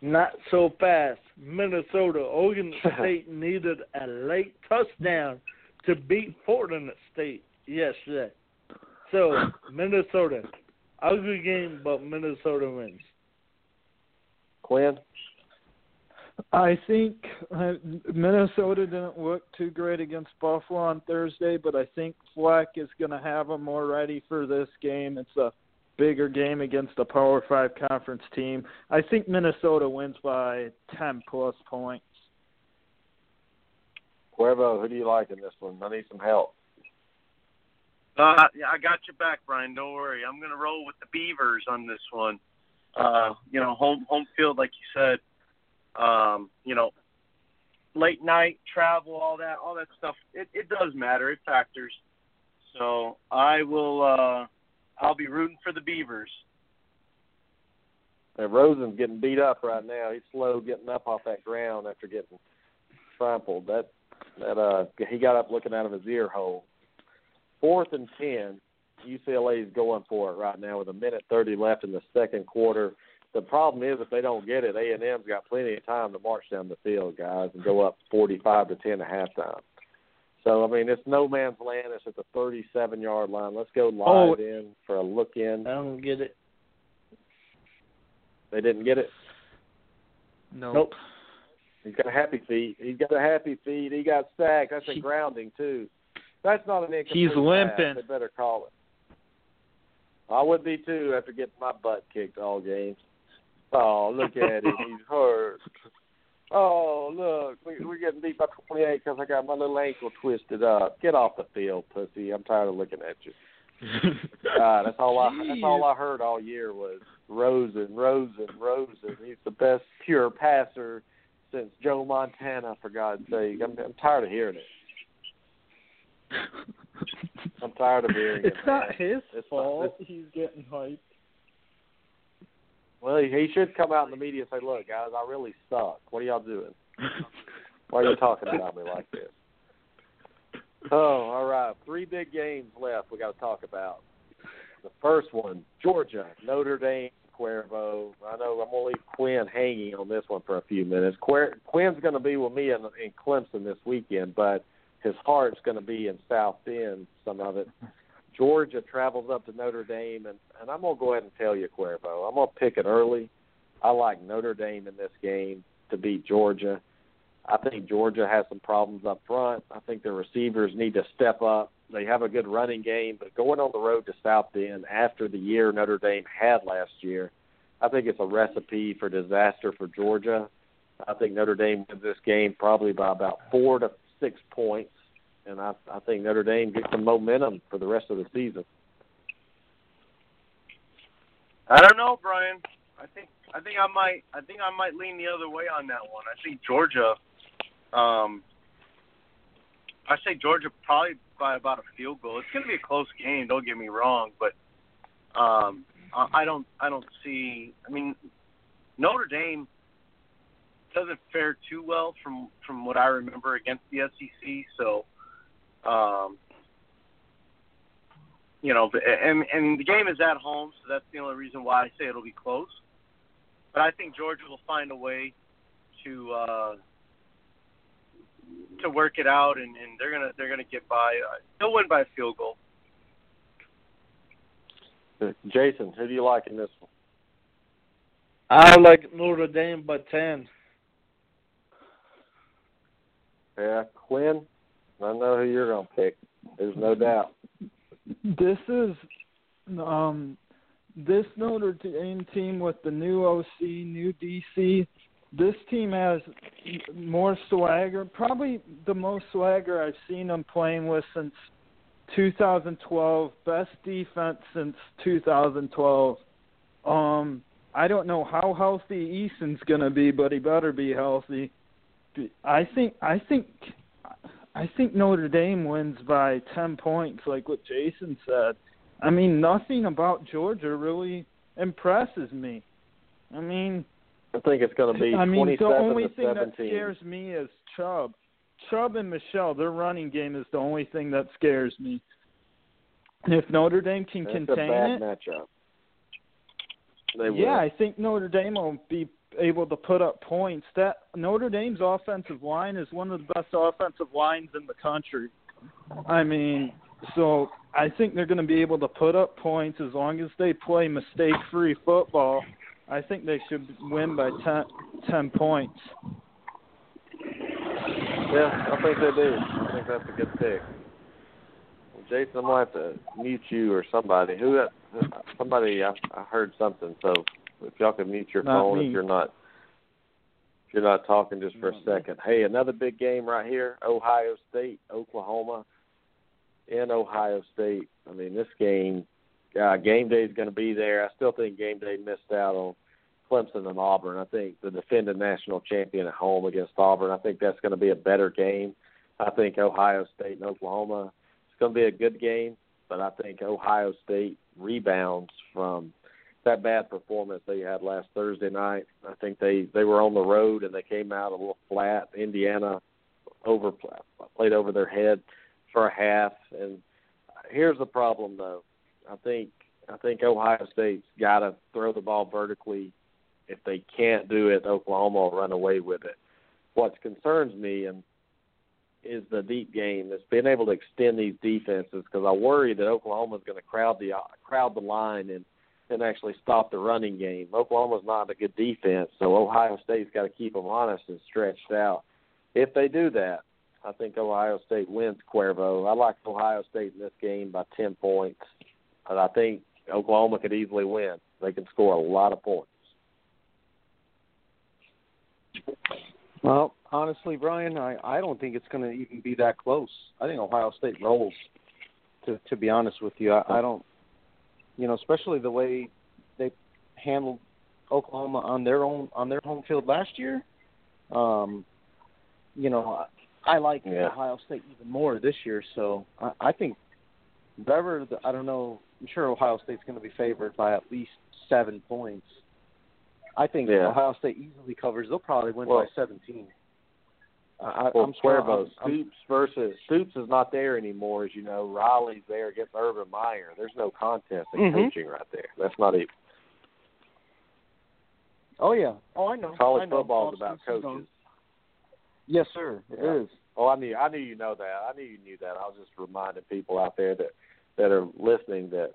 Not so fast. Minnesota, Oregon (laughs) State needed a late touchdown to beat Portland State yesterday. So (laughs) Minnesota, ugly game, but Minnesota wins. Quinn? I think uh, Minnesota didn't look too great against Buffalo on Thursday, but I think Fleck is going to have them more ready for this game. It's a bigger game against a Power Five conference team. I think Minnesota wins by ten plus points. Cuervo, who do you like in this one? I need some help. Uh, yeah, I got your back, Brian. Don't worry. I'm going to roll with the Beavers on this one. Uh, you know, home home field, like you said. Um, you know, late night travel, all that, all that stuff. It it does matter. It factors. So I will. uh I'll be rooting for the Beavers. And Rosen's getting beat up right now. He's slow getting up off that ground after getting trampled. That that uh he got up looking out of his ear hole. Fourth and ten. UCLA is going for it right now with a minute thirty left in the second quarter. The problem is if they don't get it, A and M's got plenty of time to march down the field, guys, and go up forty five to ten at halftime. So I mean, it's no man's land. It's at the thirty-seven yard line. Let's go live Oh. in for a look in. I don't get it. They didn't get it. Nope. Nope. He's got a happy feet. He's got a happy feet. He got sacked. That's a He- grounding too. That's not an incomplete He's pass. limping. They better call it. I would be too after getting my butt kicked all games. Oh, look at him. He's hurt. Oh, look. We, we're getting beat by 28 because I got my little ankle twisted up. Get off the field, pussy. I'm tired of looking at you. (laughs) God, that's all I that's all I heard all year was Rosen, Rosen, Rosen. He's the best pure passer since Joe Montana, for God's sake. I'm I'm tired of hearing it. (laughs) I'm tired of hearing It's it. not man. his It's not- fault. He's getting hyped. Well, he, should come out in the media and say, "Look, guys, I really suck. What are y'all doing? Why are you talking about me like this?" Oh, all right. Three big games left. We got to talk about. The first one, Georgia, Notre Dame, Cuervo. I know I'm gonna leave Quinn hanging on this one for a few minutes. Quinn's going to be with me in, in Clemson this weekend, but his heart's going to be in South Bend. Some of it. Georgia travels up to Notre Dame, and and I'm gonna go ahead and tell you, Cuervo, I'm gonna pick it early. I like Notre Dame in this game to beat Georgia. I think Georgia has some problems up front. I think their receivers need to step up. They have a good running game, but going on the road to South Bend after the year Notre Dame had last year, I think it's a recipe for disaster for Georgia. I think Notre Dame wins this game probably by about four to six points, and I, I think Notre Dame gets some momentum for the rest of the season. I don't know, Brian. I think I think I might I think I might lean the other way on that one. I think Georgia um I say Georgia probably by about a field goal. It's going to be a close game, don't get me wrong, but um I I don't I don't see I mean Notre Dame doesn't fare too well from from what I remember against the SEC, so um you know, and and the game is at home, so that's the only reason why I say it'll be close. But I think Georgia will find a way to uh, to work it out, and, and they're gonna they're gonna get by. Uh, they'll win by a field goal. Jason, who do you like in this one? I like Notre Dame by ten. Yeah, Quinn. I know who you're gonna pick. There's no doubt. This is um this Notre Dame team with the new OC, new DC. This team has more swagger, probably the most swagger I've seen them playing with since 2012. Best defense since 2012. Um, I don't know how healthy Eason's gonna be, but he better be healthy. I think I think I think Notre Dame wins by 10 points, like what Jason said. I mean, nothing about Georgia really impresses me. I mean, I think it's going to be I mean, the 27 only thing 17. that scares me is Chubb. Chubb and Michel, their running game is the only thing that scares me. If Notre Dame can That's a bad it, matchup. They yeah, will. I think Notre Dame will be able to put up points. That Notre Dame's offensive line is one of the best offensive lines in the country. I mean, so I think they're going to be able to put up points as long as they play mistake-free football. I think they should win by 10, 10 points. Yeah, I think they do. I think that's a good pick. Well, Jason, I'm gonna have to mute you or somebody. Who? Uh, somebody. I, I heard something. So if y'all could mute your Not phone me. if you're not if you're not talking just for a second. Hey, another big game right here. Ohio State, Oklahoma, in Ohio State. I mean, this game. Uh, game day is going to be there. I still think game day missed out on Clemson and Auburn. I think the defending national champion at home against Auburn. I think that's going to be a better game. I think Ohio State and Oklahoma. It's going to be a good game, but I think Ohio State rebounds from that bad performance they had last Thursday night. I think they they were on the road and they came out a little flat. Indiana over played over their head for a half. And here's the problem though. I think I think Ohio State's got to throw the ball vertically. If they can't do it, Oklahoma will run away with it. What concerns me and is the deep game. Is being able to extend these defenses because I worry that Oklahoma's going to crowd the crowd the line and and actually stop the running game. Oklahoma's not a good defense, so Ohio State's got to keep them honest and stretched out. If they do that, I think Ohio State wins Cuervo. I like Ohio State in this game by 10 points, but I think Oklahoma could easily win. They can score a lot of points. Well, honestly, Brian, I I don't think it's going to even be that close. I think Ohio State rolls. To to be honest with you, I, I don't. You know, especially the way they handled Oklahoma on their own on their home field last year. Um, you know, I, I like Yeah. Ohio State even more this year. So I, I think whatever the, I don't know. I'm sure Ohio State's going to be favored by at least seven points. I think Yeah. Ohio State easily covers. They'll probably win Well- by 17. I, Well, I'm sure. Cuervo, I'm, I'm, Stoops versus Stoops is not there anymore, as you know. Riley's there against Urban Meyer. There's no contest in Mhm. coaching right there. That's not even oh yeah. Oh, I know. college I know. football is about coaches. long. Yes, sir. It Yeah. is. Oh, I knew I knew you know that. I knew you knew that. I was just reminding people out there that that are listening that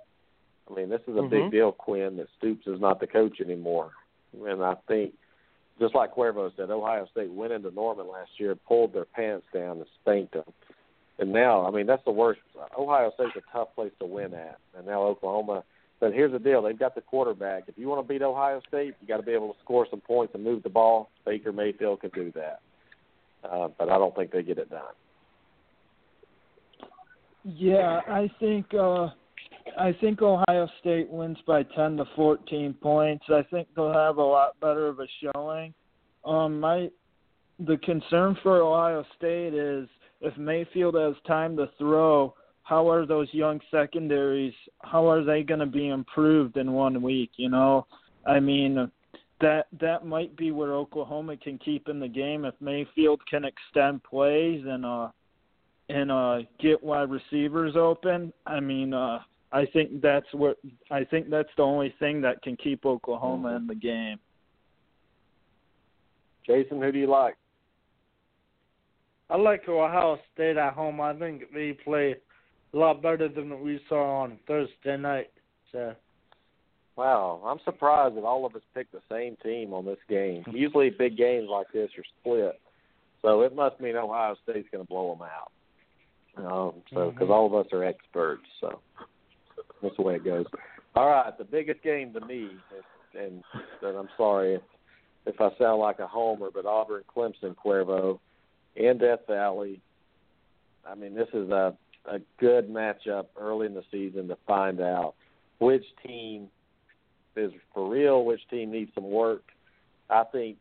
I mean this is a Mhm. big deal, Quinn, that Stoops is not the coach anymore. And I think just like Cuervo said, Ohio State went into Norman last year, pulled their pants down and spanked them. And now, I mean, that's the worst. Ohio State's a tough place to win at. And now Oklahoma but here's the deal: they've got the quarterback. If you want to beat Ohio State, you got to be able to score some points and move the ball. Baker Mayfield can do that, uh, but I don't think they get it done. Yeah, I think uh I think Ohio State wins by 10 to 14 points. I think they'll have a lot better of a showing. Um my the concern for Ohio State is if Mayfield has time to throw, how are those young secondaries how are they going to be improved in one week, you know? I mean, that that might be where Oklahoma can keep in the game if Mayfield can extend plays and uh and uh get wide receivers open. I mean, uh I think that's what I think that's the only thing that can keep Oklahoma in the game. Jason, who do you like? I like Ohio State at home. I think they play a lot better than what we saw on Thursday night. So Wow, I'm surprised that all of us picked the same team on this game. (laughs) Usually, big games like this are split, so it must mean Ohio State's going to blow them out. Um, so, because Mhm. all of us are experts, so that's the way it goes. All right, the biggest game to me, and, and I'm sorry if, if I sound like a homer, but Auburn, Clemson, Cuervo, and Death Valley. I mean, this is a a good matchup early in the season to find out which team is for real, which team needs some work. I think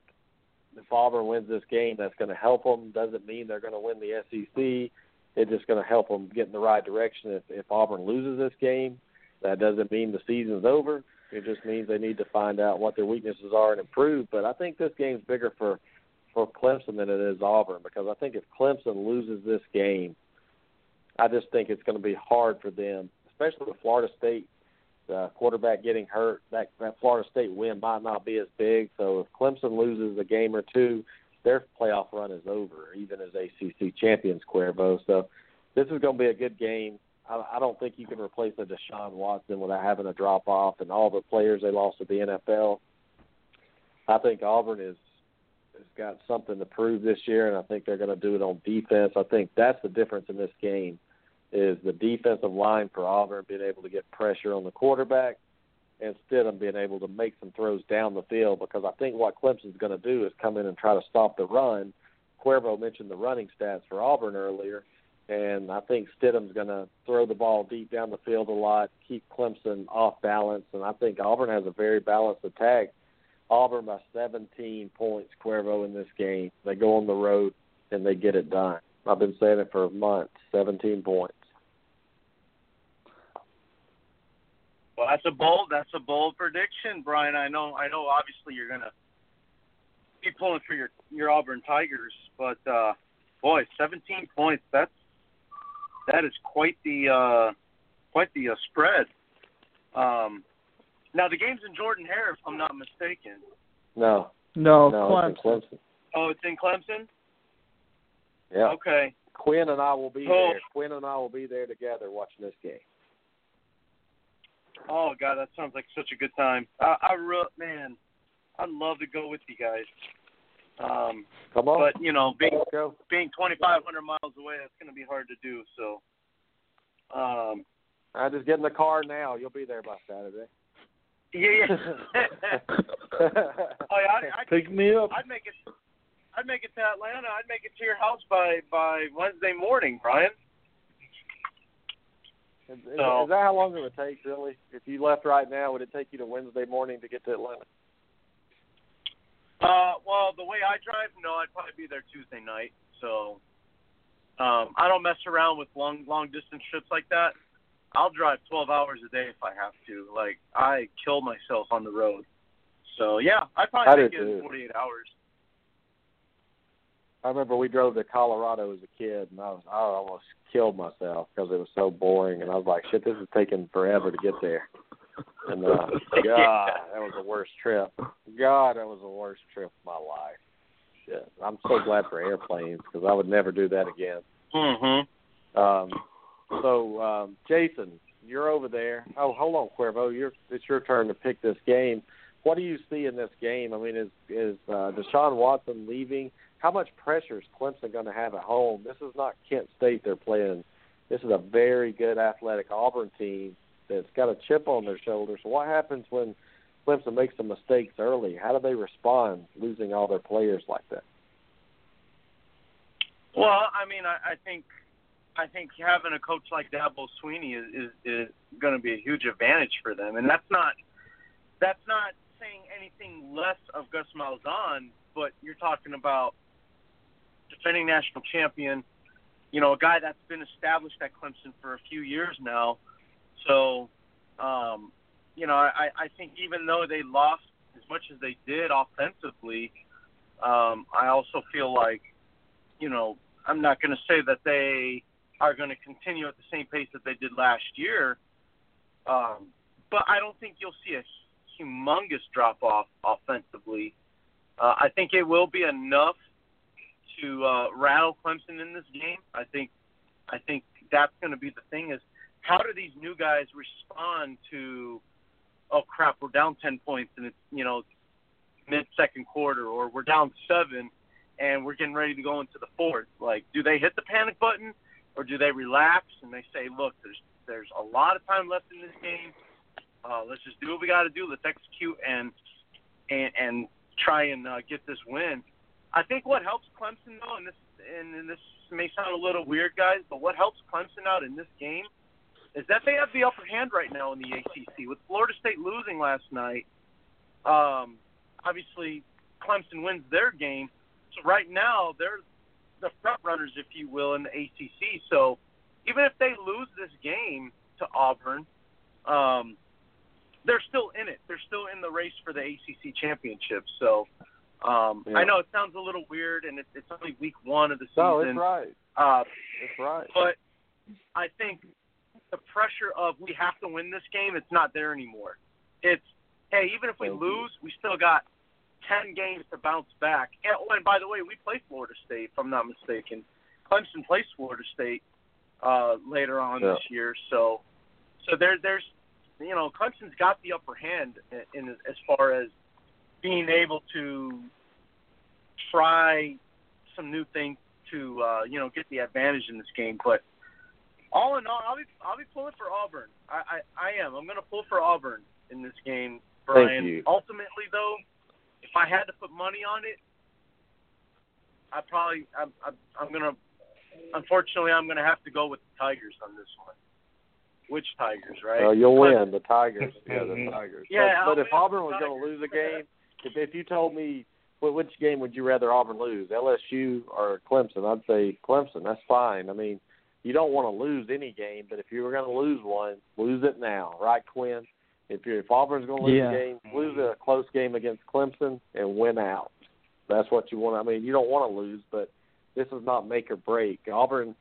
if Auburn wins this game, that's going to help them. Doesn't mean they're going to win the SEC. It's just going to help them get in the right direction. If, if Auburn loses this game, that doesn't mean the season's over. It just means they need to find out what their weaknesses are and improve. But I think this game's bigger for for Clemson than it is Auburn because I think if Clemson loses this game, I just think it's going to be hard for them, especially with Florida State uh, quarterback getting hurt. That that Florida State win might not be as big. So if Clemson loses a game or two, their playoff run is over, even as ACC champions, Cuervo. So this is going to be a good game. I, I don't think you can replace a Deshaun Watson without having a drop off and all the players they lost to the NFL. I think Auburn is has got something to prove this year, and I think they're going to do it on defense. I think that's the difference in this game is the defensive line for Auburn being able to get pressure on the quarterback and Stidham being able to make some throws down the field because I think what Clemson's going to do is come in and try to stop the run. Cuervo mentioned the running stats for Auburn earlier, and I think Stidham's going to throw the ball deep down the field a lot, keep Clemson off balance, and I think Auburn has a very balanced attack. Auburn by 17 points, Cuervo in this game. They go on the road and they get it done. I've been saying it for months. 17 points. Well, that's a bold. That's a bold prediction, Brian. I know. I know. Obviously, you're gonna be pulling for your your Auburn Tigers, but uh, boy, 17 points. That's that is quite the uh, quite the uh, spread. Um, now the game's in Jordan Hare, if I'm not mistaken. No, No, no, Clemson. it's Clemson. Oh, it's in Clemson. Yeah. Okay. Quinn and I will be Oh. there. Quinn and I will be there together watching this game. Oh God, that sounds like such a good time. I, I re- man, I'd love to go with you guys. Um, Come on, but you know, being being 2,500 miles away, that's going to be hard to do. So, um, I just get in the car now. You'll be there by Saturday. yeah, yeah. (laughs) oh yeah, I'd, I'd, pick me up. I'd make it. I'd make it to Atlanta. I'd make it to your house by by Wednesday morning, Brian. Is, is, So- is that how long it would take, really? If you left right now, would it take you to Wednesday morning to get to Atlanta? Uh, well, the way I drive, no, I'd probably be there Tuesday night. So, um, I don't mess around with long long distance trips like that. I'll drive 12 hours a day if I have to. Like I kill myself on the road. So yeah, I probably make it in too. 48 hours. I remember we drove to Colorado as a kid, and I was I almost killed myself because it was so boring, and I was like, shit, this is taking forever to get there. And uh, (laughs) God, that was the worst trip. God, that was the worst trip of my life. Shit, I'm so glad for airplanes because I would never do that again. Mm-hmm. Um, so, um, Jason, you're over there. Oh, hold on, Cuervo. You're, it's your turn to pick this game. What do you see in this game? I mean, is is uh, Deshaun Watson leaving? How much pressure is Clemson going to have at home? This is not Kent State they're playing. This is a very good athletic Auburn team that's got a chip on their shoulder. So what happens when Clemson makes some mistakes early? How do they respond losing all their players like that? Well, I mean, I, I think I think having a coach like Dabo Swinney is is, is going to be a huge advantage for them, and that's not that's not saying anything less of Gus Malzahn, but you're talking about defending national champion, you know, a guy that's been established at Clemson for a few years now. So, um, you know, I, I think even though they lost as much as they did offensively, um, I also feel like, you know, I'm not going to say that they are going to continue at the same pace that they did last year, um, but I don't think you'll see a humongous drop off offensively. Uh, I think it will be enough to uh, rattle Clemson in this game. I think I think that's going to be the thing is how do these new guys respond to oh crap we're down 10 points and it's you know mid second quarter or we're down 7 and we're getting ready to go into the fourth? Like do they hit the panic button or do they relax and they say look there's there's a lot of time left in this game. Uh, let's just do what we got to do. Let's execute and and and try and uh, get this win. I think what helps Clemson though, and this and, and this may sound a little weird, guys, but what helps Clemson out in this game is that they have the upper hand right now in the ACC. With Florida State losing last night, um, obviously Clemson wins their game, so right now they're the front runners, if you will, in the ACC. So even if they lose this game to Auburn, um, they're still in it. They're still in the race for the ACC championship. So um, Yeah. I know it sounds a little weird, and it's, it's only week one of the season. No, it's right. Uh, It's right. but I think the pressure of we have to win this game, it's not there anymore. It's hey, even if we Thank you. lose, we still got ten games to bounce back. And, oh, and by the way, we play Florida State, if I'm not mistaken. Clemson plays Florida State uh, later on Yeah. this year, so so there there's you know Clemson's got the upper hand in, in as far as being able to try some new things to uh, you know get the advantage in this game. But all in all, I'll be I'll be pulling for Auburn. I I, I am. I'm going to pull for Auburn in this game, Brian. you. Ultimately, though, if I had to put money on it, I probably I'm I'm, I'm going to. Unfortunately, I'm going to have to go with the Tigers on this one. Which Tigers, right? Uh, you'll Clemson. win. The Tigers. (laughs) Yeah, the Mhm. Tigers. Yeah, but, I'll but if Auburn was going to lose a game, if if you told me wh- which game would you rather Auburn lose, LSU or Clemson, I'd say Clemson. That's fine. I mean, you don't want to lose any game, but if you were going to lose one, lose it now, right, Quinn? If you if Auburn's going to lose Yeah. a game, lose a close game against Clemson and win out. That's what you want. I mean, you don't want to lose, but this is not make or break. Auburn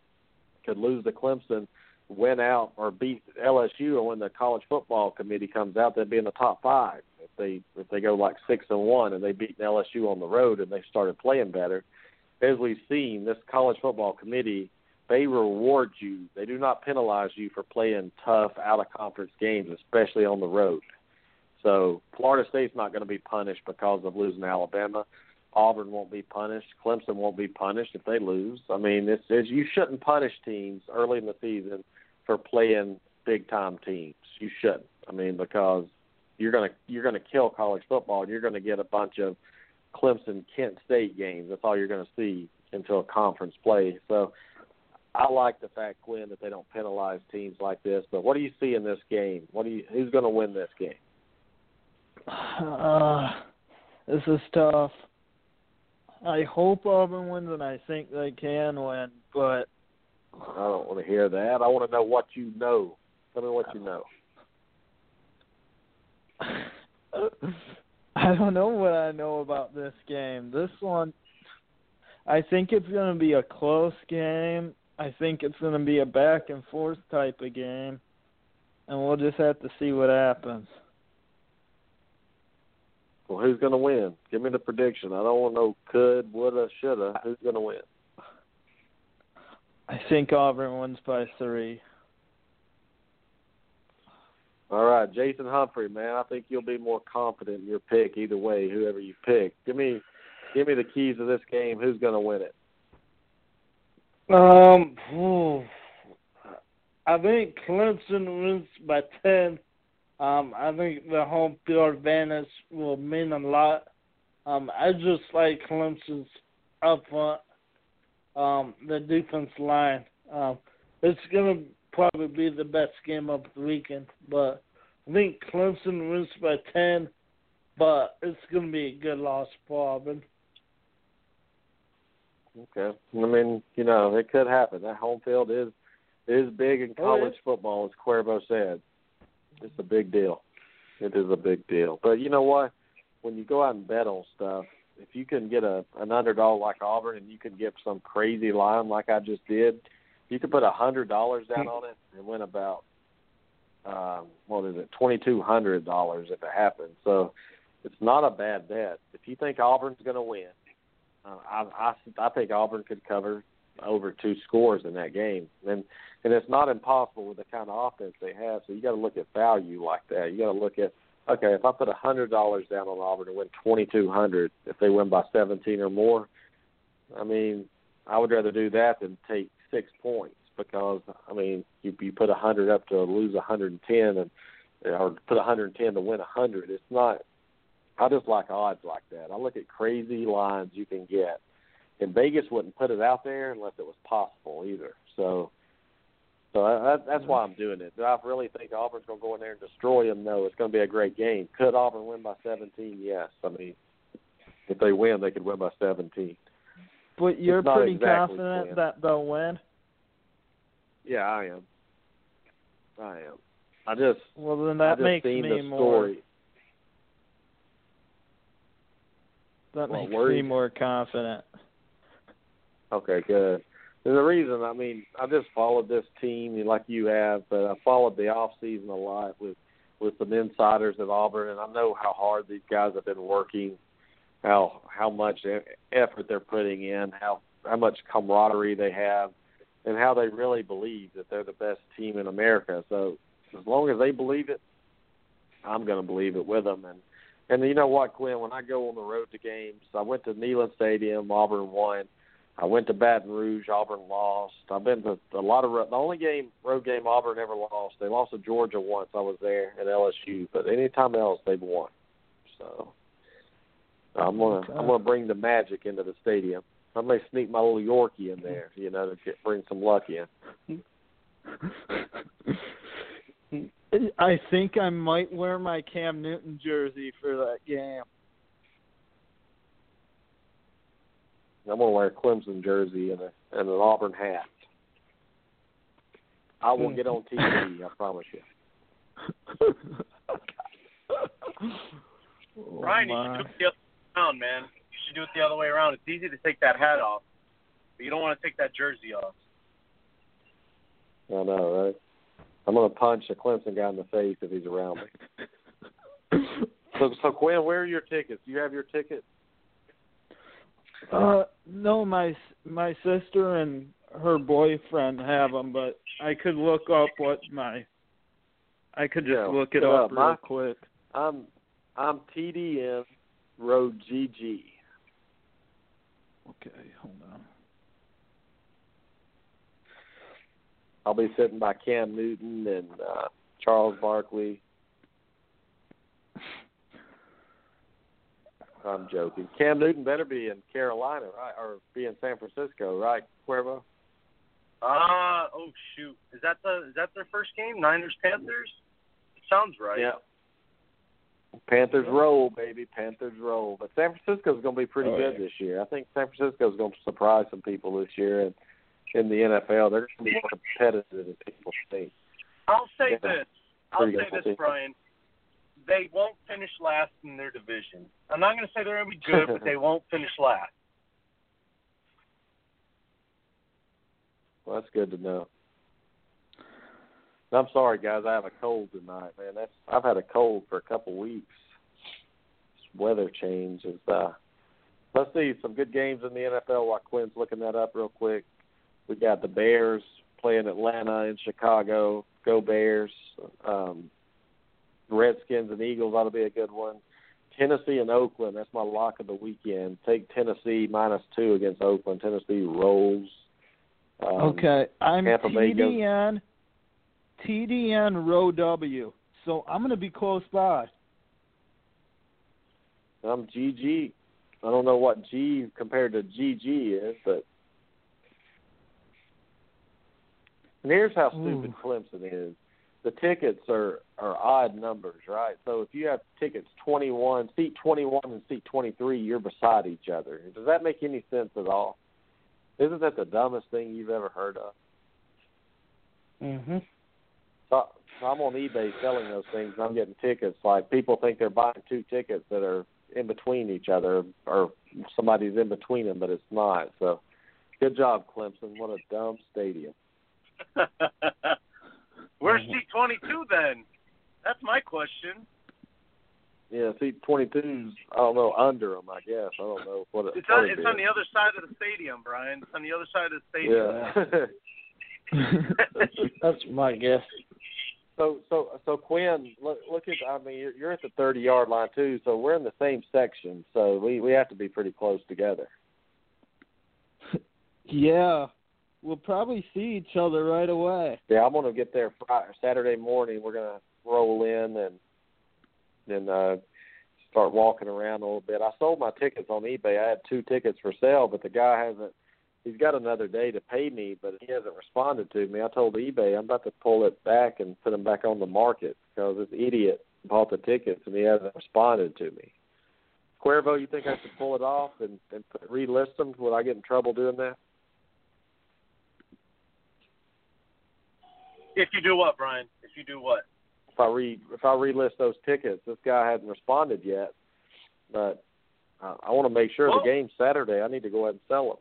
could lose to Clemson, win out, or beat LSU, and when the college football committee comes out, they'd be in the top five. If they if they go like six and one and they beat LSU on the road and they started playing better, as we've seen, this college football committee they reward you. They do not penalize you for playing tough out of conference games, especially on the road. So Florida State's not going to be punished because of losing Alabama. Auburn won't be punished. Clemson won't be punished if they lose. I mean, it's, it's you shouldn't punish teams early in the season for playing big time teams. You shouldn't. I mean, because you're gonna you're gonna kill college football and you're gonna get a bunch of Clemson Kent State games. That's all you're gonna see until a conference play. So I like the fact, Quinn, that they don't penalize teams like this. But what do you see in this game? What do you who's gonna win this game? Uh, this is tough. I hope Auburn wins, and I think they can win. But I don't want to hear that. I want to know what you know. Tell me what you know. (laughs) I don't know what I know about this game. This one, I think it's going to be a close game. I think it's going to be a back and forth type of game, and we'll just have to see what happens. Well, who's going to win? Give me the prediction. I don't want no could, woulda, shoulda. Who's going to win? I think Auburn wins by three. All right, Jason Humphrey, man. I think you'll be more confident in your pick either way, whoever you pick. Give me, give me the keys of this game. Who's going to win it? Um. I think Clemson wins by ten. Um, I think the home field advantage will mean a lot. Um, I just like Clemson's up front, um, the defense line. Um, it's gonna probably be the best game of the weekend, but I think Clemson wins by ten, but it's gonna be a good loss for Auburn. Okay. I mean, you know, it could happen. That home field is is big in Oh, college football, as Cuervo said. It's a big deal. It is a big deal. But you know what? When you go out and bet on stuff, if you can get a an underdog like Auburn and you can get some crazy line like I just did, you could put a hundred dollars down on it and win about um what is it, twenty two hundred dollars if it happens. So it's not a bad bet. If you think Auburn's gonna win, uh, I, I I think Auburn could cover over two scores in that game, and and it's not impossible with the kind of offense they have. So you got to look at value like that. You got to look at okay, if I put a hundred dollars down on Auburn to win twenty two hundred, if they win by seventeen or more, I mean, I would rather do that than take six points because I mean, you you put a hundred up to lose a hundred and ten, and or put a hundred and ten to win a hundred. It's not. I just like odds like that. I look at crazy lines you can get, and Vegas wouldn't put it out there unless it was possible either. So, so that, that's why I'm doing it. Do I really think Auburn's going to go in there and destroy them? No, it's going to be a great game. Could Auburn win by 17? Yes. I mean, if they win, they could win by 17. But you're pretty exactly confident fair. that they'll win. Yeah, I am. I am. I just Well, then I that just makes seen me the more. That Well, makes me more confident. Okay, good. There's a reason. I mean, I just followed this team like you have, but I followed the off season a lot with with some insiders at Auburn, and I know how hard these guys have been working, how how much effort they're putting in, how how much camaraderie they have, and how they really believe that they're the best team in America. So as long as they believe it, I'm going to believe it with them. And and you know what, Quinn? When I go on the road to games, I went to Neyland Stadium, Auburn won. I went to Baton Rouge, Auburn lost. I've been to a lot of the only game road game Auburn ever lost. They lost to Georgia once. I was there at LSU, but anytime else they've won. So I'm gonna Okay. I'm gonna bring the magic into the stadium. I may sneak my little Yorkie in there, you know, to get, bring some luck in. (laughs) I think I might wear my Cam Newton jersey for that game. I'm gonna wear a Clemson jersey and a and an Auburn hat. I will get on TV. I promise you. (laughs) oh, Ryan, you should do it the other way around, man. You should do it the other way around. It's easy to take that hat off, but you don't want to take that jersey off. I know, right? I'm gonna punch a Clemson guy in the face if he's around me. (laughs) So, so Quinn, where are your tickets? Do you have your ticket? Uh, no, my my sister and her boyfriend have them, but I could look up what my. I could just Yeah, look it up up. real My- quick. I'm I'm TDN Road GG. Okay, hold on. I'll be sitting by Cam Newton and uh, Charles Barkley. I'm joking. Cam Newton better be in Carolina, right, or be in San Francisco, right, Cuervo? Ah, oh shoot, is that the is that their first game? Niners Panthers. Sounds right. Yeah. Panthers roll, baby. Panthers roll. But San Francisco's going to be pretty Oh, good yeah. this year. I think San Francisco's going to surprise some people this year, and in the NFL, they're going to be more competitive than people think. I'll say Yeah. this. I'll say this, team. Brian. They won't finish last in their division. I'm not going to say they're going to be good, but they (laughs) won't finish last. Well, that's good to know. I'm sorry, guys. I have a cold tonight, man. That's I've had a cold for a couple weeks. It's weather change. Is uh, let's see some good games in the NFL while Quinn's looking that up real quick. We got the Bears playing Atlanta and Chicago. Go Bears. Um, Redskins and Eagles ought to be a good one. Tennessee and Oakland. That's my lock of the weekend. Take Tennessee minus two against Oakland. Tennessee rolls. Um, okay, I'm Tampa TDN, TDN row W. So I'm going to be close by. I'm GG. I don't know what G compared to GG is, but and here's how stupid Ooh. Clemson is. The tickets are are odd numbers, right? So if you have tickets 21, seat 21 and seat 23, you're beside each other. Does that make any sense at all? Isn't that the dumbest thing you've ever heard of? Mhm. So, so I'm on eBay selling those things, and I'm getting tickets. Like people think they're buying two tickets that are in between each other, or somebody's in between them, but it's not. So, good job, Clemson. What a dumb stadium. (laughs) Where's Mm-hmm. seat 22 then? That's my question. Yeah, seat 22's I don't know under them. I guess I don't know what it, It's on, it's on the other side of the stadium, Brian. It's on the other side of the stadium. Yeah. (laughs) (laughs) That's my guess. So so so Quinn, look look at I mean you're, you're at the 30 yard line too, so we're in the same section, so we we have to be pretty close together. Yeah, we'll probably see each other right away. Yeah, I'm gonna get there Friday, Saturday morning. We're gonna roll in and then uh start walking around a little bit. I sold my tickets on eBay. I had two tickets for sale, but the guy hasn't. He's got another day to pay me, but he hasn't responded to me. I told eBay I'm about to pull it back and put them back on the market because this idiot bought the tickets and he hasn't responded to me. Cuervo, you think I should pull it off and, and relist them? Would I get in trouble doing that? If you do what, Brian? If you do what? if I re if I relist those tickets, this guy hasn't responded yet. But uh, I want to make sure Well- the game's Saturday. I need to go ahead and sell them.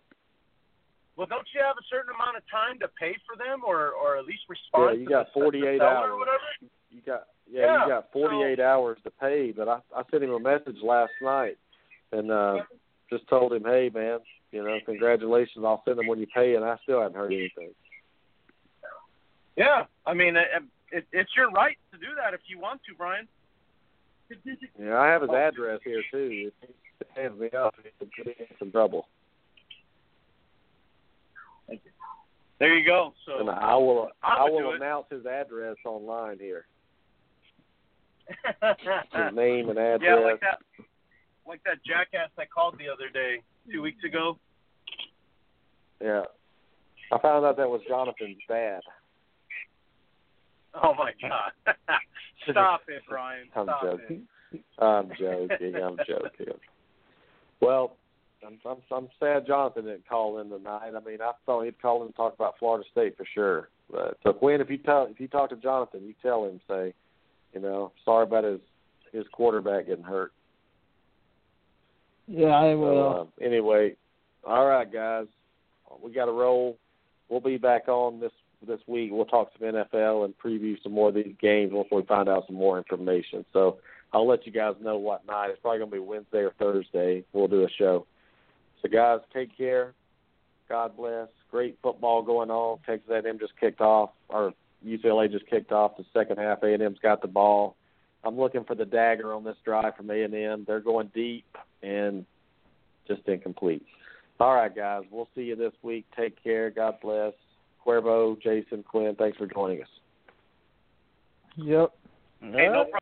Well, don't you have a certain amount of time to pay for them, or or at least respond? Yeah, you to got the, 48 the hours. Or whatever? You got yeah, Yeah, you got 48 hours to pay. But I I sent him a message last night and uh just told him, hey man, you know, congratulations. I'll send them when you pay, and I still haven't heard anything. Yeah, I mean, it, it, it's your right to do that if you want to, Brian. Yeah, I have his address here too. If he hands me up, he could be in some trouble. There you go. So And I will I I will it. announce his address online here. (laughs) His name and address. Yeah, like that, like that jackass I called the other day, two weeks ago. Yeah. I found out that was Jonathan's dad. Oh my God! (laughs) Stop it, Brian. I'm joking. it. I'm joking. I'm joking. Well, I'm, I'm I'm sad Jonathan didn't call in tonight. I mean, I thought he'd call in and talk about Florida State for sure. But so Quinn, if you tell if you talk to Jonathan, you tell him say, you know, sorry about his his quarterback getting hurt. Yeah, I So, will. uh, anyway, all right, guys, we got to roll. We'll be back on this this week. We'll talk some NFL and preview some more of these games once we find out some more information. So I'll let you guys know what night. It's probably going to be Wednesday or Thursday. We'll do a show. So guys, take care. God bless. Great football going on. Texas A&M just kicked off, or UCLA just kicked off the second half. A&M's got the ball. I'm looking for the dagger on this drive from A&M. They're going deep and just incomplete. All right, guys. We'll see you this week. Take care. God bless. Cuervo, Jason, Quinn, thanks for joining us. Yep. Hey, no problem.